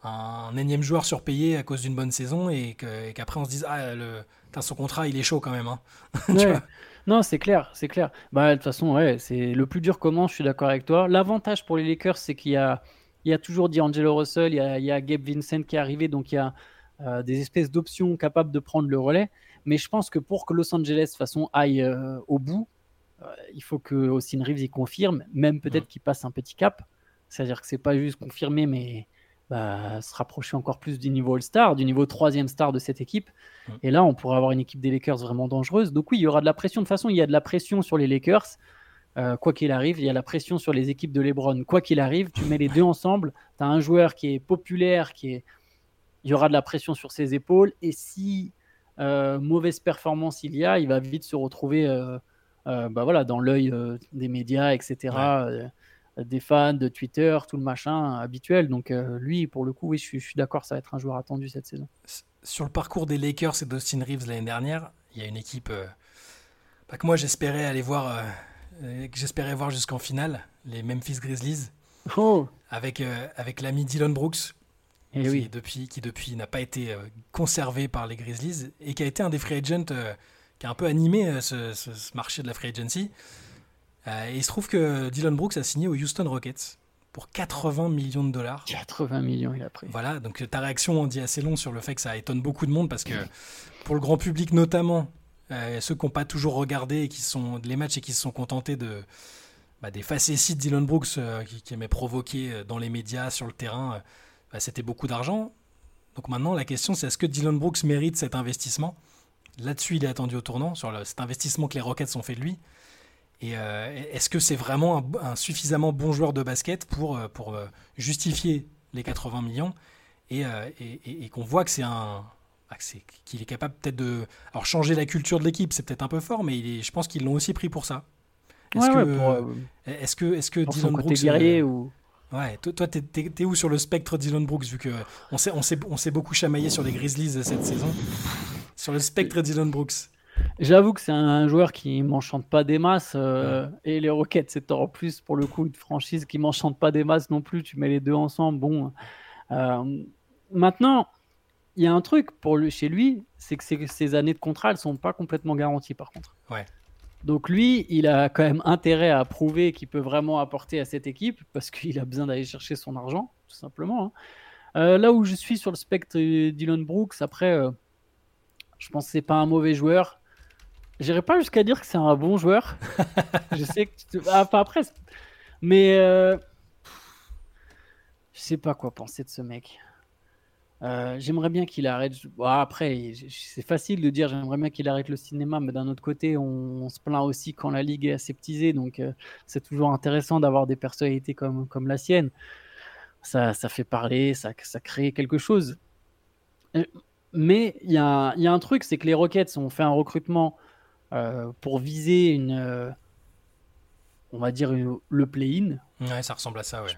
un énième joueur surpayé à cause d'une bonne saison et qu'après on se dise ah le, son contrat il est chaud quand même. hein. Ouais. Non, c'est clair, c'est clair. Bah, de toute façon, ouais, c'est le plus dur comment, je suis d'accord avec toi. L'avantage pour les Lakers, c'est qu'il y a il y a toujours D'Angelo Russell, il y, a, il y a Gabe Vincent qui est arrivé, donc il y a euh, des espèces d'options capables de prendre le relais. Mais je pense que pour que Los Angeles, de façon, aille euh, au bout, euh, il faut que Austin Reeves y confirme, même peut-être qu'il passe un petit cap. C'est-à-dire que c'est pas juste confirmer, mais bah, se rapprocher encore plus du niveau All-Star, du niveau troisième star de cette équipe. Mm. Et là, on pourrait avoir une équipe des Lakers vraiment dangereuse. Donc oui, il y aura de la pression. De toute façon, il y a de la pression sur les Lakers. Euh, quoi qu'il arrive, il y a la pression sur les équipes de LeBron. Quoi qu'il arrive, tu mets les deux ensemble. Tu as un joueur qui est populaire, qui est... il y aura de la pression sur ses épaules. Et si euh, mauvaise performance il y a, il va vite se retrouver euh, euh, bah voilà, dans l'œil des médias, etc. des fans, de Twitter, tout le machin habituel. Donc lui, pour le coup, oui, je suis, je suis d'accord, ça va être un joueur attendu cette saison. Sur le parcours des Lakers et d'Austin Reeves l'année dernière, il y a une équipe bah, que moi j'espérais aller voir, que j'espérais voir jusqu'en finale, les Memphis Grizzlies, Oh avec, avec l'ami Dylan Brooks, Et qui, Eh oui. depuis, qui depuis n'a pas été euh, conservé par les Grizzlies et qui a été un des free agents euh, qui a un peu animé euh, ce, ce- ce marché de la free agency. Euh, et il se trouve que Dylan Brooks a signé aux Houston Rockets pour 80 millions de dollars. 80 millions il a pris. Voilà, donc ta réaction en dit assez long sur le fait que ça étonne beaucoup de monde parce que pour le grand public notamment, euh, ceux qui n'ont pas toujours regardé et qui sont les matchs et qui se sont contentés de bah, des facéties de Dylan Brooks euh, qui, qui aimait provoquer dans les médias, sur le terrain, bah, c'était beaucoup d'argent. Donc maintenant la question c'est est-ce que Dylan Brooks mérite cet investissement? Là-dessus il est attendu au tournant sur le- cet investissement que les Rockets ont fait de lui. Et euh, est-ce que c'est vraiment un, un suffisamment bon joueur de basket pour, euh, pour euh, justifier les 80 millions? Et, et- et- et qu'on voit que c'est un ah, c'est- qu'il est capable peut-être de alors changer la culture de l'équipe c'est peut-être un peu fort mais il est- je pense qu'ils l'ont aussi pris pour ça est-ce Ouais, que ouais, pour, est-ce que est-ce que Dylan Brooks guerrier ou ouais toi, toi t'es, t'es- t'es où sur le spectre Dylan Brooks vu que on s'est on s'est on s'est beaucoup chamaillé sur les Grizzlies cette saison sur le spectre Dylan Brooks J'avoue que c'est un joueur qui m'enchante pas des masses. euh, Et les Rockets, c'est en plus pour le coup une franchise qui m'enchante pas des masses non plus. Tu mets les deux ensemble. Bon. euh, maintenant, il y a un truc pour lui, chez lui, c'est que ses, ses années de contrat, elles sont pas complètement garanties par contre. Ouais. Donc lui, il a quand même intérêt à prouver qu'il peut vraiment apporter à cette équipe parce qu'il a besoin d'aller chercher son argent, tout simplement. hein. Euh, là où je suis sur le spectre Dylan Brooks, après, euh, je pense que c'est pas un mauvais joueur. J'irai pas jusqu'à dire que c'est un bon joueur. je sais que tu te... ah, pas après, mais euh, je sais pas quoi penser de ce mec. Euh, j'aimerais bien qu'il arrête. Après, c'est facile de dire j'aimerais bien qu'il arrête le cinéma, mais d'un autre côté, on, se plaint aussi quand la ligue est aseptisée, donc euh, c'est toujours intéressant d'avoir des personnalités comme, comme la sienne. Ça, ça fait parler, ça, ça crée quelque chose. Euh, Mais il y, y a un truc, c'est que les Rockets ont fait un recrutement pour viser une, on va dire le play-in. ouais ça ressemble à ça ouais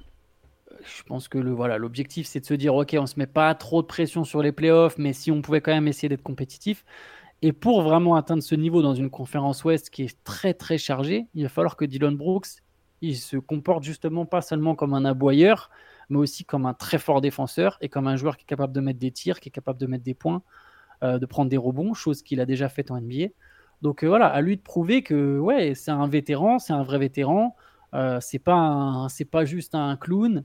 Je pense que le voilà, l'objectif c'est de se dire ok, on se met pas trop de pression sur les playoffs, mais si on pouvait quand même essayer d'être compétitif. Et pour vraiment atteindre ce niveau dans une conférence Ouest qui est très très chargée, il va falloir que Dylan Brooks il se comporte justement pas seulement comme un aboyeur, mais aussi comme un très fort défenseur et comme un joueur qui est capable de mettre des tirs, qui est capable de mettre des points, euh, de prendre des rebonds, chose qu'il a déjà fait en NBA. Donc euh, voilà, à lui de prouver que ouais, c'est un vétéran, c'est un vrai vétéran. Euh, c'est pas c'est pas juste un clown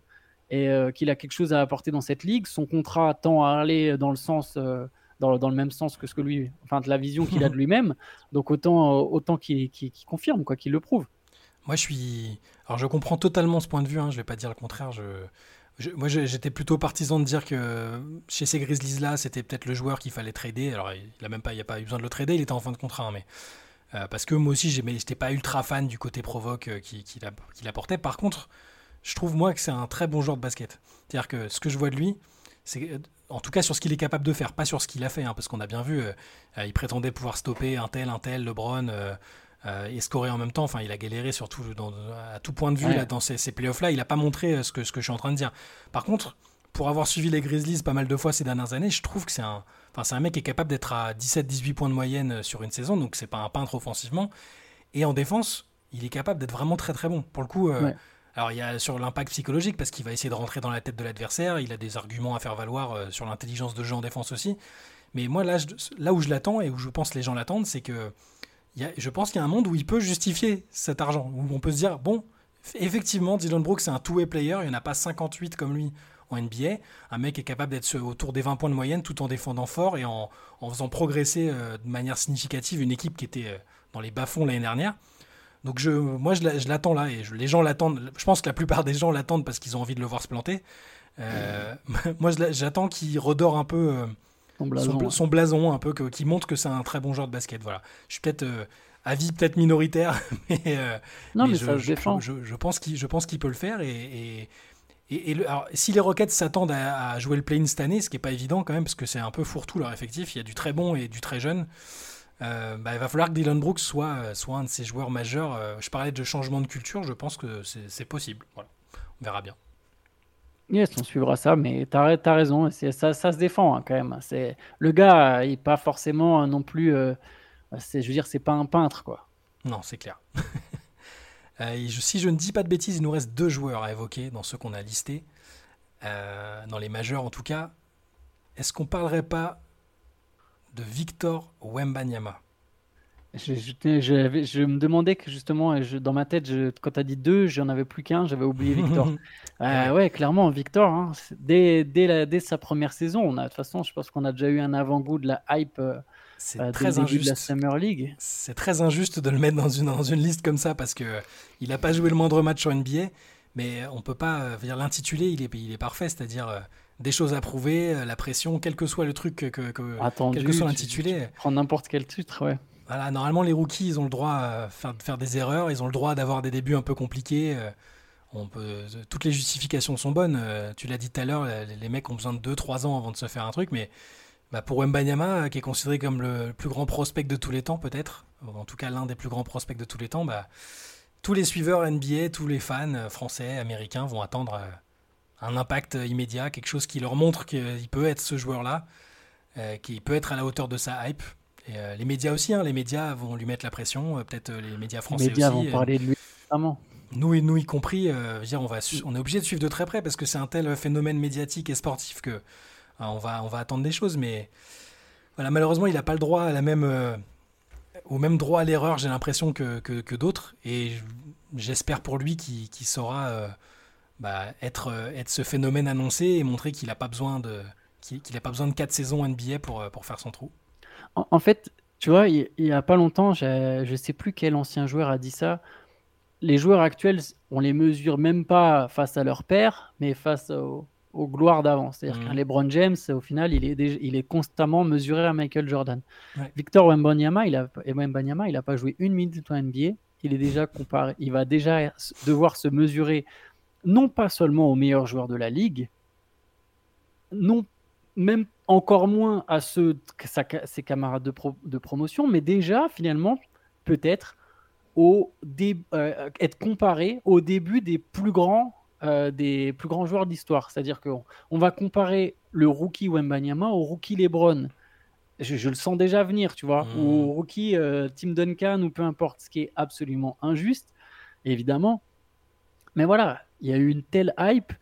et euh, qu'il a quelque chose à apporter dans cette ligue. Son contrat tend à aller dans le sens euh, dans, dans le même sens que ce que lui, enfin de la vision qu'il a de lui-même. Donc autant euh, autant qu'il confirme quoi, qu'il le prouve. Moi, je suis. Alors, je comprends totalement ce point de vue. Hein, je vais pas dire le contraire. Je... je- Moi, j'étais plutôt partisan de dire que chez ces Grizzlies-là, c'était peut-être le joueur qu'il fallait trader. Alors, il a même pas, il y a pas eu besoin de le trader. Il était en fin de contrat, hein, mais euh, parce que moi aussi, j'étais pas ultra fan du côté provoque qu'il qu'il apportait. Par contre, je trouve moi que c'est un très bon joueur de basket. C'est-à-dire que ce que je vois de lui, c'est euh, en tout cas sur ce qu'il est capable de faire, pas sur ce qu'il a fait, hein, parce qu'on a bien vu, euh, euh, il prétendait pouvoir stopper un tel, un tel, LeBron. euh, euh, et scorer en même temps. Enfin, il a galéré surtout dans, à tout point de vue Ouais. là, dans ces, ces playoffs-là. Il n'a pas montré ce que, ce que je suis en train de dire. Par contre, pour avoir suivi les Grizzlies pas mal de fois ces dernières années, je trouve que c'est un, enfin, c'est un mec qui est capable d'être à 17-18 points de moyenne sur une saison, donc c'est pas un peintre offensivement. Et en défense, il est capable d'être vraiment très très bon. Pour le coup, euh, Ouais. Alors il y a sur l'impact psychologique parce qu'il va essayer de rentrer dans la tête de l'adversaire. Il a des arguments à faire valoir euh, sur l'intelligence de jeu en défense aussi. Mais moi, là, là où je l'attends et où je pense que les gens l'attendent, c'est que je pense qu'il y a un monde où il peut justifier cet argent, où on peut se dire, bon, Effectivement, Dylan Brooks, c'est un two-way player. Il n'y en a pas 58 comme lui en NBA. Un mec est capable d'être autour des 20 points de moyenne tout en défendant fort et en, en faisant progresser euh, de manière significative une équipe qui était euh, dans les bas-fonds l'année dernière. Donc je, moi, je, l'a- je l'attends là et je- les gens l'attendent. Je pense que la plupart des gens l'attendent parce qu'ils ont envie de le voir se planter. Euh, moi, j'attends qu'il redore un peu euh, Son son, blason, ouais. son blason, un peu, qu'il montre que c'est un très bon joueur de basket. Voilà. Je suis peut-être euh, avis peut-être minoritaire, mais, euh, Non, mais, je, ça se défend. Je, je pense qu'il je pense qu'il peut le faire et, et, et- et le- alors, si les Rockets s'attendent à, à jouer le play-in cette année, ce qui est pas évident quand même parce que c'est un peu fourre-tout leur effectif, il y a du très bon et du très jeune. Euh, bah, il va falloir que Dylan Brooks soit, euh, soit un de ces joueurs majeurs. Euh, je parlais de changement de culture, je pense que c'est possible. Voilà. On verra bien. Yes, on suivra ça, mais ra- t'as raison, ça, ça se défend hein, quand même. Le gars, il est pas forcément non plus. euh, je veux dire, c'est pas un peintre quoi. Non, c'est clair. Euh, si je ne dis pas de bêtises, il nous reste deux joueurs à évoquer dans ceux qu'on a listés, Euh, dans les majeurs en tout cas. Est-ce qu'on parlerait pas de Victor Wembanyama Je, je, je- je me demandais que justement, dans ma tête, je- quand tu as dit deux, j'en avais plus qu'un, j'avais oublié Victor. Euh, ouais, clairement, Victor, hein, dès, dès, la- dès sa première saison, on a, de toute façon, je pense qu'on a déjà eu un avant-goût de la hype euh, C'est euh, très début de la injuste. Summer League. C'est très injuste de le mettre dans une, dans une liste comme ça parce que il n'a pas joué le moindre match en NBA, mais on peut pas euh, dire l'intitulé, il est, il est parfait, c'est-à-dire des choses à prouver, euh, la pression, quel que soit le truc que, que- Attendu, quel que soit tu- l'intitulé. Prendre n'importe quel titre, ouais. Voilà, normalement, les rookies, ils ont le droit à faire, de faire des erreurs, ils ont le droit d'avoir des débuts un peu compliqués. euh, On peut, toutes les justifications sont bonnes. euh, Tu l'as dit tout à l'heure, les, mecs ont besoin de 2-3 ans avant de se faire un truc, mais bah, pour Wembanyama, euh, qui est considéré comme le plus grand prospect de tous les temps, peut-être, en tout cas l'un des plus grands prospects de tous les temps, bah, tous les suiveurs NBA, tous les fans euh, français, américains vont attendre euh, un impact immédiat, quelque chose qui leur montre qu'il peut être ce joueur-là, euh, qui peut être à la hauteur de sa hype. Et euh, les médias aussi, hein, les médias vont lui mettre la pression, euh, peut-être euh, les médias Les français médias aussi. vont parler de lui vraiment. nous, et- nous y compris, je veux dire, on, va on est obligé de suivre de très près parce que c'est un tel phénomène médiatique et sportif que on, va, on va attendre des choses. Mais voilà, malheureusement, il n'a pas le droit à la même, au même droit à l'erreur, j'ai l'impression, que, que, que d'autres. Et j'espère pour lui qu'il qu'il saura bah, être, euh, être ce phénomène annoncé et montrer qu'il n'a pas besoin de qu'il pas besoin de 4 saisons NBA pour, euh, pour faire son trou. En, en fait, tu vois, il, il y a pas longtemps, je sais plus quel ancien joueur a dit ça. Les joueurs actuels, on les mesure même pas face à leur père, mais face au- aux gloires d'avant. C'est-à-dire Mhm. qu'un LeBron James, au final, il est, il est constamment mesuré à Michael Jordan. Ouais. Victor Wembanyama, il a, Wembanyama, il a pas joué une minute en NBA. Il est déjà comparé, il va déjà devoir se mesurer non pas seulement aux meilleurs joueurs de la ligue, non même encore moins à ceux sa- ses camarades de, pro- de promotion, mais déjà finalement peut-être au dé- euh, être comparé au début des plus grands euh, des plus grands joueurs de l'histoire. C'est-à-dire qu'on on va comparer le rookie Wembanyama au rookie LeBron. Je, je le sens déjà venir, tu vois, ou au rookie euh, Tim Duncan ou peu importe, ce qui est absolument injuste, évidemment. Mais voilà, il y a eu une telle hype.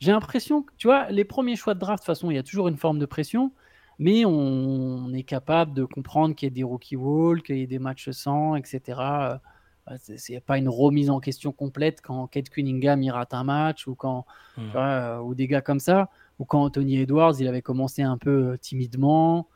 J'ai l'impression que, tu vois, les premiers choix de draft, de toute façon, il y a toujours une forme de pression, mais on, est capable de comprendre qu'il y ait des rookie walls, qu'il y ait des matchs sans, etc. Euh, C'est pas une remise en question complète quand Kate Cunningham il rate un match ou quand tu vois, euh, ou des gars comme ça, ou quand Anthony Edwards il avait commencé un peu euh, timidement.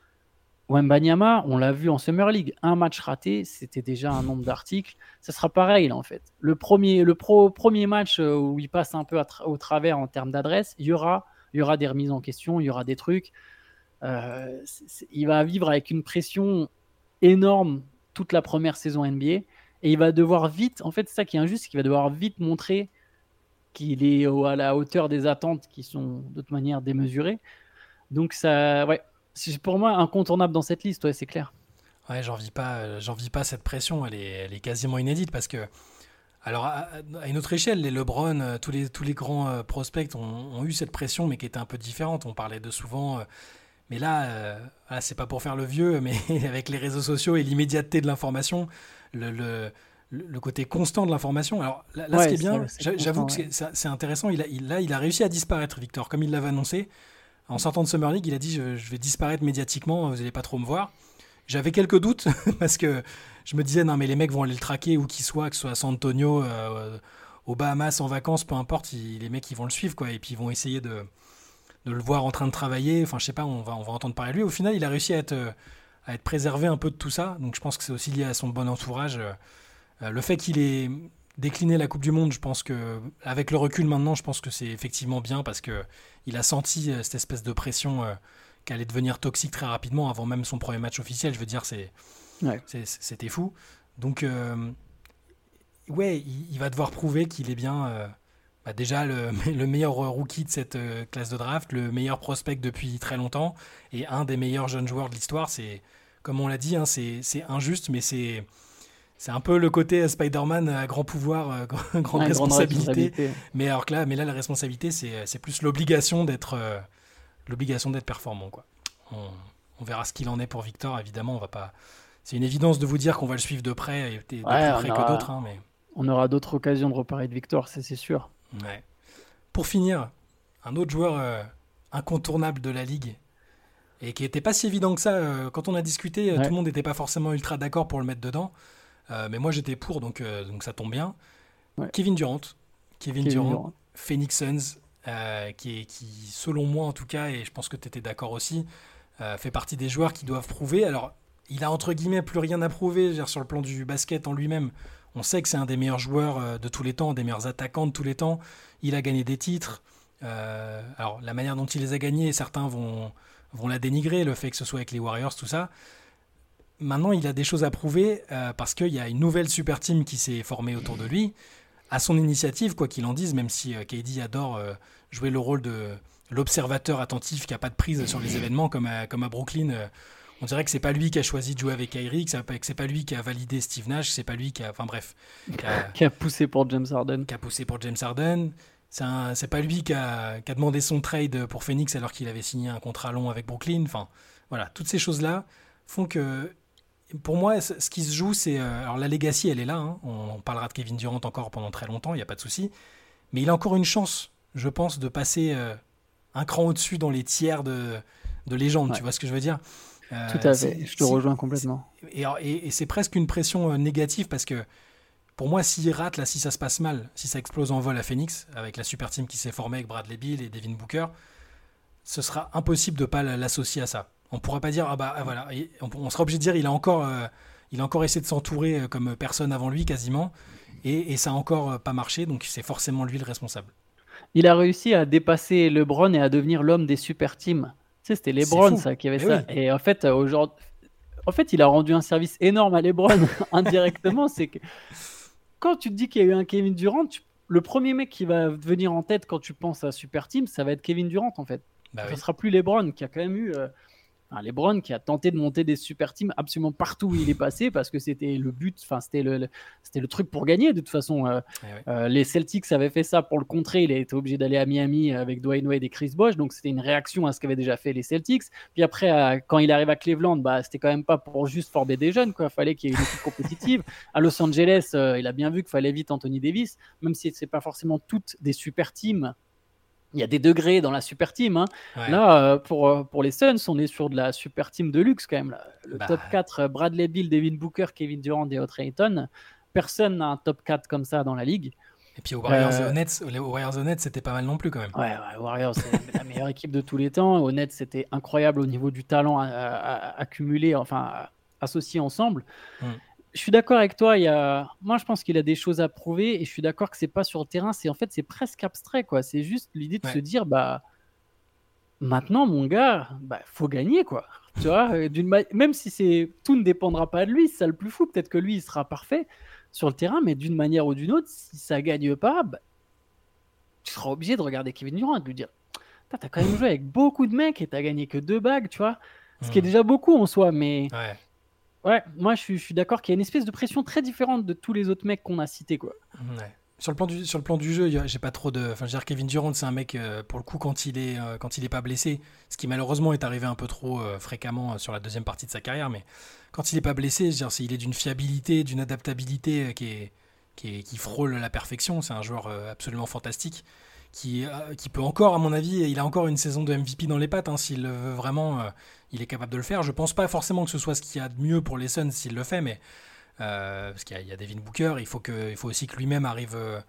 Wembanyama, on l'a vu en Summer League, un match raté, c'était déjà un nombre d'articles. Ça sera pareil là en fait. Le premier, le pro, premier match euh, où il passe un peu au travers en termes d'adresse, il y aura, y aura des remises en question, il y aura des trucs. Euh, il va vivre avec une pression énorme toute la première saison NBA et il va devoir vite, en fait, c'est ça qui est injuste, qu'il va devoir vite montrer qu'il est à la hauteur des attentes qui sont toute manière démesurées. Donc ça, ouais, c'est pour moi incontournable dans cette liste, ouais, c'est clair. Ouais, j'en vis pas, euh, j'en vis pas cette pression. Elle est, elle est quasiment inédite parce que, alors à, à une autre échelle, les LeBron, euh, tous les tous les grands euh, prospects ont, ont eu cette pression, mais qui était un peu différente. On parlait de souvent, mais là, euh, voilà, c'est pas pour faire le vieux, mais avec les réseaux sociaux et l'immédiateté de l'information, le, le le côté constant de l'information. Alors là, là, ce qui est bien, j'avoue que c'est intéressant. Il a, il, là, il a réussi à disparaître, Victor, comme il l'avait annoncé. En sortant de Summer League, il a dit je, vais disparaître médiatiquement, vous n'allez pas trop me voir. J'avais quelques doutes parce que je me disais non mais les mecs vont aller le traquer où qu'il soit, que ce soit à San Antonio, euh, aux Bahamas en vacances, peu importe, les mecs ils vont le suivre quoi, et puis ils vont essayer de, le voir en train de travailler. Enfin, je sais pas, on va, entendre parler de lui. Au final, il a réussi à être, à être préservé un peu de tout ça. Donc je pense que c'est aussi lié à son bon entourage. le fait qu'il ait décliné la Coupe du Monde, je pense que, avec le recul maintenant, je pense que c'est effectivement bien parce que il a senti cette espèce de pression qui allait devenir toxique très rapidement avant même son premier match officiel. Je veux dire, c'est, c'était fou. Donc, euh, ouais, il, va devoir prouver qu'il est bien euh, bah, déjà le, le, meilleur rookie de cette euh, classe de draft, le meilleur prospect depuis très longtemps et un des meilleurs jeunes joueurs de l'histoire. C'est, comme on l'a dit, hein, c'est, injuste, mais c'est. C'est un peu le côté Spider-Man à grand pouvoir, grande, responsabilité. Mais alors que là, mais là, la responsabilité, c'est, plus l'obligation d'être, l'obligation d'être performant. Quoi. On, verra ce qu'il en est pour Victor. Évidemment, on va pas. C'est une évidence de vous dire qu'on va le suivre de près et de plus près que d'autres. Hein, mais... On aura d'autres occasions de reparler de Victor, ça c'est sûr. Pour finir, un autre joueur euh, incontournable de la ligue et qui n'était pas si évident que ça. Euh, quand on a discuté, euh, tout le monde n'était pas forcément ultra d'accord pour le mettre dedans. Mais moi j'étais pour, donc, donc ça tombe bien. Kevin Durant. Kevin, Durant, Phoenix Suns, euh, qui, qui, selon moi en tout cas, et je pense que tu étais d'accord aussi, euh, fait partie des joueurs qui doivent prouver. Alors, il a entre guillemets plus rien à prouver sur le plan du basket en lui-même. On sait que c'est un des meilleurs joueurs euh, de tous les temps, des meilleurs attaquants de tous les temps. Il a gagné des titres. alors, la manière dont il les a gagnés, certains vont, vont la dénigrer, le fait que ce soit avec les Warriors, tout ça. Maintenant, il a des choses à prouver parce qu'il y a une nouvelle super team qui s'est formée autour de lui à son initiative, quoi qu'il en dise, même si euh, KD adore euh, jouer le rôle de l'observateur attentif qui n'a pas de prise sur les événements, comme à, comme à Brooklyn. Euh, on dirait que c'est pas lui qui a choisi de jouer avec Kyrie, que c'est pas lui qui a validé Steve Nash, c'est pas lui qui a, enfin bref, qui a, poussé pour James Harden. Qui a poussé pour James Harden. C'est pas lui qui a, qui a, demandé son trade pour Phoenix alors qu'il avait signé un contrat long avec Brooklyn. Enfin, voilà, toutes ces choses là font que pour moi, ce qui se joue, c'est. Euh, alors, la legacy, elle est là. Hein. On, parlera de Kevin Durant encore pendant très longtemps, il n'y a pas de souci. Mais il a encore une chance, je pense, de passer euh, un cran au-dessus dans les tiers de, de légende. Tu vois ce que je veux dire? Euh, Tout à fait, je te rejoins complètement. Et, et, c'est presque une pression négative parce que pour moi, s'il rate, là, si ça se passe mal, si ça explose en vol à Phoenix, avec la super team qui s'est formée avec Bradley Bill et Devin Booker, ce sera impossible de ne pas l'associer à ça. On pourra pas dire ah bah ah, voilà, on, sera obligé de dire il a encore euh, il a encore essayé de s'entourer euh, comme personne avant lui quasiment et, ça a encore euh, pas marché donc c'est forcément lui le responsable. Il a réussi à dépasser LeBron et à devenir l'homme des super teams. Tu sais, c'était LeBron ça qui avait eh ça. Et en fait aujourd'hui en fait, il a rendu un service énorme à LeBron indirectement, c'est que quand tu te dis qu'il y a eu un Kevin Durant, le premier mec qui va venir en tête quand tu penses à super team, ça va être Kevin Durant en fait. Bah ça sera plus LeBron qui a quand même eu Enfin, LeBron qui a tenté de monter des super teams absolument partout où il est passé parce que c'était le but, enfin c'était le, c'était le truc pour gagner de toute façon. Euh, eh euh, les Celtics avaient fait ça pour le contrer, il a été obligé d'aller à Miami avec Dwayne Wade et Chris Bosh, donc c'était une réaction à ce qu'avaient déjà fait les Celtics. Puis après, quand il arrive à Cleveland, bah c'était quand même pas pour juste former des jeunes, quoi. Fallait qu'il y ait une équipe compétitive. à Los Angeles, euh, il a bien vu qu'il fallait vite Anthony Davis, même si c'est pas forcément toutes des super teams il y a des degrés dans la super team. Hein. Là, euh, pour, euh, pour les Suns, on est sur de la super team de luxe quand même. Le bah. top 4, euh, Bradley Bill, Devin Booker, Kevin Durant et Ayton. Personne n'a un top 4 comme ça dans la ligue. Et puis aux Warriors et Nets, les Warriors et Nets, c'était pas mal non plus quand même. Ouais, ouais Warriors, c'est la meilleure équipe de tous les temps. Aux Nets, c'était incroyable au niveau du talent accumulé, enfin associé ensemble. Hmm je suis d'accord avec toi. Il y a... Moi, je pense qu'il a des choses à prouver et je suis d'accord que c'est pas sur le terrain. C'est en fait, c'est presque abstrait, quoi. C'est juste l'idée de se dire, bah, maintenant, mon gars, bah, faut gagner, quoi. Tu vois, euh, même si c'est tout ne dépendra pas de lui, c'est ça le plus fou. Peut-être que lui, il sera parfait sur le terrain, mais d'une manière ou d'une autre, si ça gagne pas, bah, tu seras obligé de regarder Kevin Durant et de lui dire, t'as quand même joué avec beaucoup de mecs et t'as gagné que deux bagues, tu vois. Ce qui est hmm. déjà beaucoup en soi, mais Ouais, moi je suis, d'accord qu'il y a une espèce de pression très différente de tous les autres mecs qu'on a cités. Quoi. Sur le, plan du, sur le plan du jeu, j'ai pas trop de. Enfin, je veux dire, Kevin Durant, c'est un mec, euh, pour le coup, quand il, est, euh, quand il est pas blessé, ce qui malheureusement est arrivé un peu trop euh, fréquemment sur la deuxième partie de sa carrière, mais quand il est pas blessé, je veux il est d'une fiabilité, d'une adaptabilité qui, est, qui, qui frôle la perfection. C'est un joueur absolument fantastique qui, qui peut encore, à mon avis, il a encore une saison de MVP dans les pattes. Hein, s'il veut vraiment, il est capable de le faire. Je pense pas forcément que ce soit ce qu'il y a de mieux pour les Suns s'il le fait, mais euh, parce qu'il y, a Devin Booker, il faut, que, il faut aussi que lui-même arrive euh,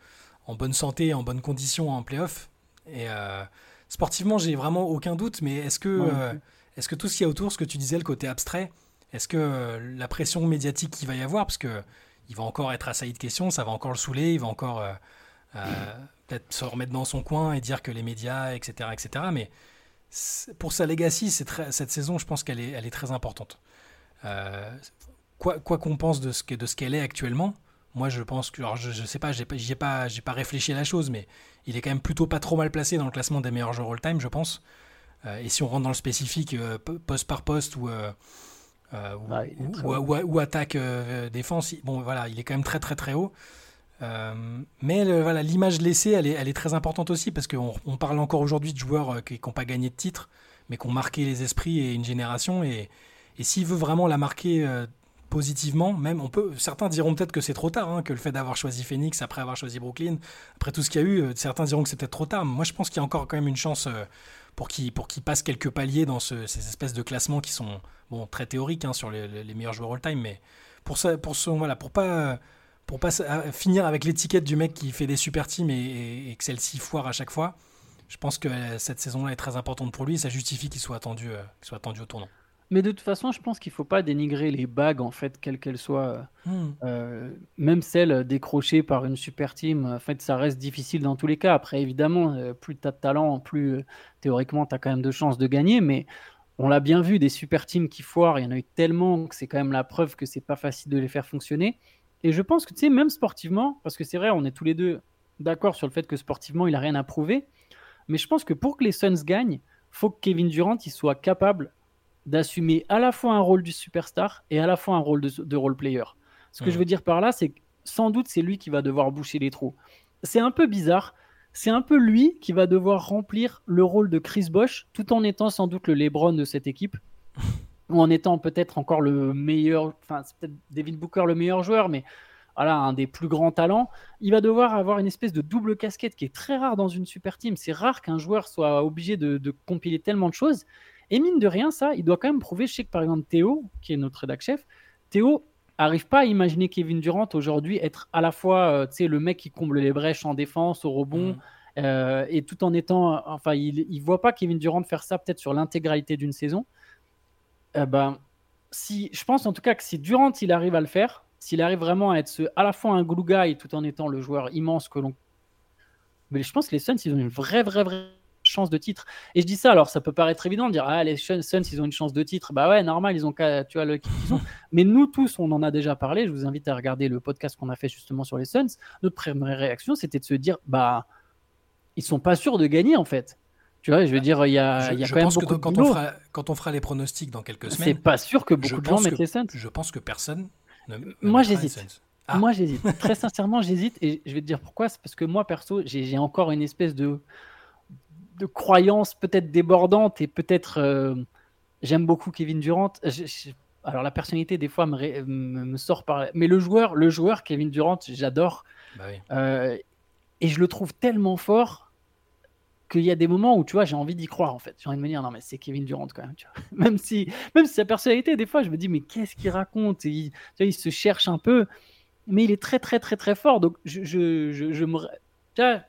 en bonne santé, en bonne condition en playoff. Et euh, sportivement, j'ai vraiment aucun doute, mais est-ce que, Ouais, euh, est-ce que tout ce qu'il y a autour, ce que tu disais, le côté abstrait, est-ce que la pression médiatique qu'il va y avoir, parce que il va encore être assailli de questions, ça va encore le saouler, il va encore peut-être se remettre dans son coin et dire que les médias, etc., etc. Mais pour sa legacy, très- cette saison, je pense qu'elle est, elle est très importante. Euh, quoi qu'on pense de ce que- de ce qu'elle est actuellement, moi je pense que, alors je, je sais pas, j'ai ai pas, j'ai pas réfléchi à la chose, mais il est quand même plutôt pas trop mal placé dans le classement des meilleurs joueurs all-time, je pense. Euh, et si on rentre dans le spécifique, euh, poste par poste ou, euh, ou, Ouais, attaque défense, bon voilà, il est quand même très très très haut. Euh, mais voilà, l'image laissée, elle est, très importante aussi parce qu'on on parle encore aujourd'hui de joueurs euh, qui n'ont pas gagné de titre, mais qui ont marqué les esprits et une génération. Et, s'il veut vraiment la marquer euh, positivement, même certains diront peut-être que c'est trop tard, hein, que le fait d'avoir choisi Phoenix après avoir choisi Brooklyn, après tout ce qu'il y a eu, certains diront que c'est peut-être trop tard. Moi, je pense qu'il y a encore quand même une chance pour qu'il passe quelques paliers dans ce- ces espèces de classements qui sont bon très théoriques hein, sur les meilleurs joueurs all-time, mais pour ça, pour son voilà, pour pas pour pas finir avec l'étiquette du mec qui fait des super teams et, que celle-ci foire à chaque fois. Je pense que euh, cette saison-là est très importante pour lui. et Ça justifie qu'il soit attendu, euh, qu'il soit attendu au tournant. Mais de toute façon, je pense qu'il faut pas dénigrer les bagues, en fait, quelles qu'elles soient. Hmm. Euh, même celles décrochées par une super team, en fait, ça reste difficile dans tous les cas. Après, évidemment, euh, plus tu as de talent, plus euh, théoriquement, tu as quand même de chances de gagner. Mais on l'a bien vu, des super teams qui foirent, il y en a eu tellement que c'est quand même la preuve que c'est pas facile de les faire fonctionner. Et je pense que, tu sais, même sportivement, parce que c'est vrai, on est tous les deux d'accord sur le fait que sportivement, il a rien à prouver. Mais je pense que pour que les Suns gagnent, faut que Kevin Durant il soit capable d'assumer à la fois un rôle du superstar et à la fois un rôle de, de role player. Ce que je veux dire par là, c'est que sans doute c'est lui qui va devoir boucher les trous. C'est un peu bizarre. C'est un peu lui qui va devoir remplir le rôle de Chris Bosh, tout en étant sans doute le LeBron de cette équipe, ou en étant peut-être encore le meilleur, enfin c'est peut-être David Booker le meilleur joueur, mais voilà, un des plus grands talents. Il va devoir avoir une espèce de double casquette qui est très rare dans une super team. C'est rare qu'un joueur soit obligé de, de compiler tellement de choses. Et mine de rien, ça, il doit quand même prouver. Je sais que par exemple Théo, qui est notre rédac chef, Théo arrive pas à imaginer Kevin Durant aujourd'hui être à la fois euh, le mec qui comble les brèches en défense, au rebond, Mhm. euh, et tout en étant. Enfin, il, il voit pas Kevin Durant faire ça peut-être sur l'intégralité d'une saison. Eh ben, si, je pense en tout cas que si Durant il arrive à le faire, s'il arrive vraiment à être ce, à la fois un glue guy tout en étant le joueur immense que l'on. Mais je pense que les Suns, ils ont une vraie, vraie, vraie chance de titre. Et je dis ça, alors ça peut paraître évident de dire Ah, les Suns, ils ont une chance de titre. Bah ouais, normal, ils ont qu'à- tu vois ont. Mais nous tous, on en a déjà parlé. Je vous invite à regarder le podcast qu'on a fait justement sur les Suns. Notre première réaction, c'était de se dire Bah, ils sont pas sûrs de gagner en fait. Tu vois, je veux dire, il y a, Je, il y a je quand même que beaucoup de on fera, quand on fera les pronostics dans quelques C'est semaines, pas sûr que beaucoup de gens mettent les Suns. je pense que personne ne, ne Moi, j'hésite. Ah. Moi, j'hésite. Très sincèrement, j'hésite. Et je vais te dire pourquoi. C'est parce que moi, perso, j'ai j'ai encore une espèce de, de croyance peut-être débordante et peut-être. euh, J'aime beaucoup Kevin Durant. Je- je- alors, la personnalité, des fois, me, ré- me, me sort par. Mais le joueur, le joueur Kevin Durant, j'adore. Bah oui. Euh, et je le trouve tellement fort qu'il y a des moments où tu vois j'ai envie d'y croire en fait j'ai envie de me dire non mais c'est Kevin Durant quand même tu vois. même si même si sa personnalité des fois je me dis mais qu'est-ce qu'il raconte? Et il, tu vois, il se cherche un peu mais il est très très très très fort donc je, je, je, je me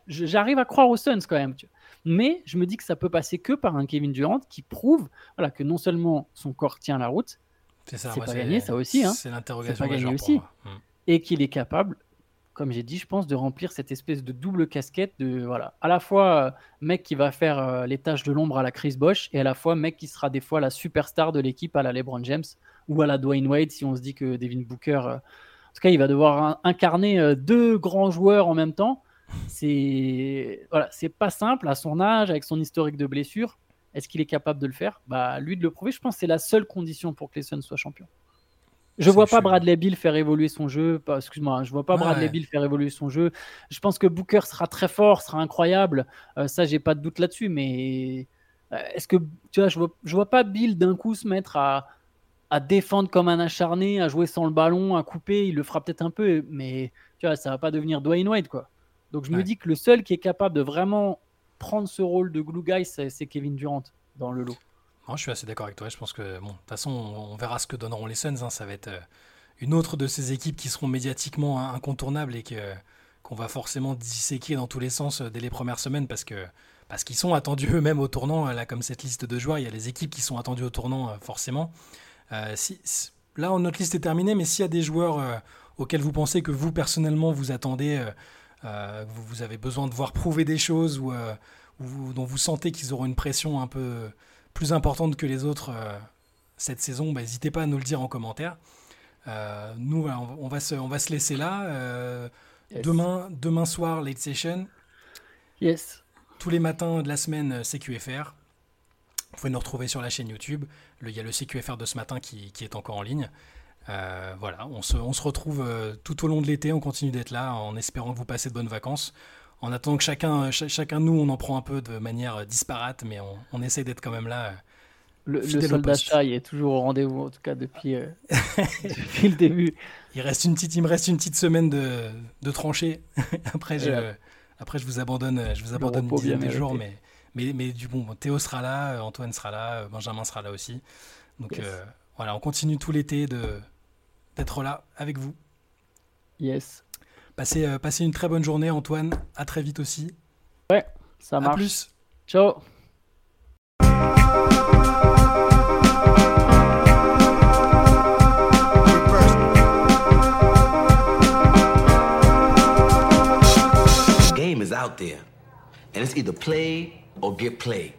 j'arrive à croire aux Suns quand même tu vois. mais je me dis que ça peut passer que par un Kevin Durant qui prouve voilà que non seulement son corps tient la route C'est ça. c'est moi, pas gagné, ça aussi, hein. C'est l'interrogation C'est pas gagné aussi. moi. Hmm. et qu'il est capable, comme j'ai dit, je pense, de remplir cette espèce de double casquette de voilà, à la fois euh, mec qui va faire euh, les tâches de l'ombre à la Chris Bosh et à la fois mec qui sera des fois la superstar de l'équipe à la LeBron James ou à la Dwayne Wade si on se dit que Devin Booker, euh, en tout cas, il va devoir in- incarner deux grands joueurs en même temps. C'est voilà, c'est pas simple à son âge, avec son historique de blessures. Est-ce qu'il est capable de le faire? Bah, lui de le prouver, je pense c'est la seule condition pour que les Suns soient champions. Je vois pas Bradley Bill faire évoluer son jeu. Excuse-moi, hein, je vois pas Ouais, Bradley. Bill faire évoluer son jeu. Je pense que Booker sera très fort, sera incroyable. Euh, ça, j'ai pas de doute là-dessus. Mais euh, est-ce que tu vois, je vois, je vois pas Bill d'un coup se mettre à, à défendre comme un acharné, à jouer sans le ballon, à couper. Il le fera peut-être un peu, mais tu vois, ça va pas devenir Dwayne Wade quoi. Donc je me dis que le seul qui est capable de vraiment prendre ce rôle de glue guy, c'est Kevin Durant dans le lot. Non, je suis assez d'accord avec toi. Je pense que, bon, de toute façon, on, verra ce que donneront les Suns. hein. Ça va être euh, une autre de ces équipes qui seront médiatiquement in- incontournables et que, qu'on va forcément disséquer dans tous les sens dès les premières semaines parce que parce qu'ils sont attendus eux-mêmes au tournant. Là, comme cette liste de joueurs, il y a les équipes qui sont attendues au tournant forcément. si, là, notre liste est terminée, mais s'il y a des joueurs auxquels vous pensez que vous personnellement vous attendez, vous, vous, avez besoin de voir prouver des choses ou dont vous sentez qu'ils auront une pression un peu plus importante que les autres cette saison, bah, n'hésitez pas à nous le dire en commentaire. Euh, nous, on, va se, on va se laisser là. Euh, demain, demain soir, late session. Yes. Tous les matins de la semaine, euh, CQFR. Vous pouvez nous retrouver sur la chaîne YouTube. il y a le CQFR de ce matin qui, est encore en ligne. voilà, on se, on se retrouve tout au long de l'été. On continue d'être là en espérant que vous passez de bonnes vacances. En attendant que chacun, chacun de nous, on en prend un peu de manière disparate, mais on, on essaie d'être quand même là le, le soldat chat est toujours au rendez-vous, en tout cas depuis, euh, depuis le début. Il, reste une petite, il me reste une petite semaine de, de tranchée. après, je, après, je vous abandonne, je vous abandonne une dizaine de jours. Mais, mais, mais, du bon, Théo sera là, Antoine sera là, Benjamin sera là aussi. Donc euh, voilà, on continue tout l'été d'être là avec vous. Yes. Passez, euh, passez une très bonne journée, Antoine. À très vite aussi. Ouais, ça marche. À plus. Ciao. game is out there, and it's either play or get played.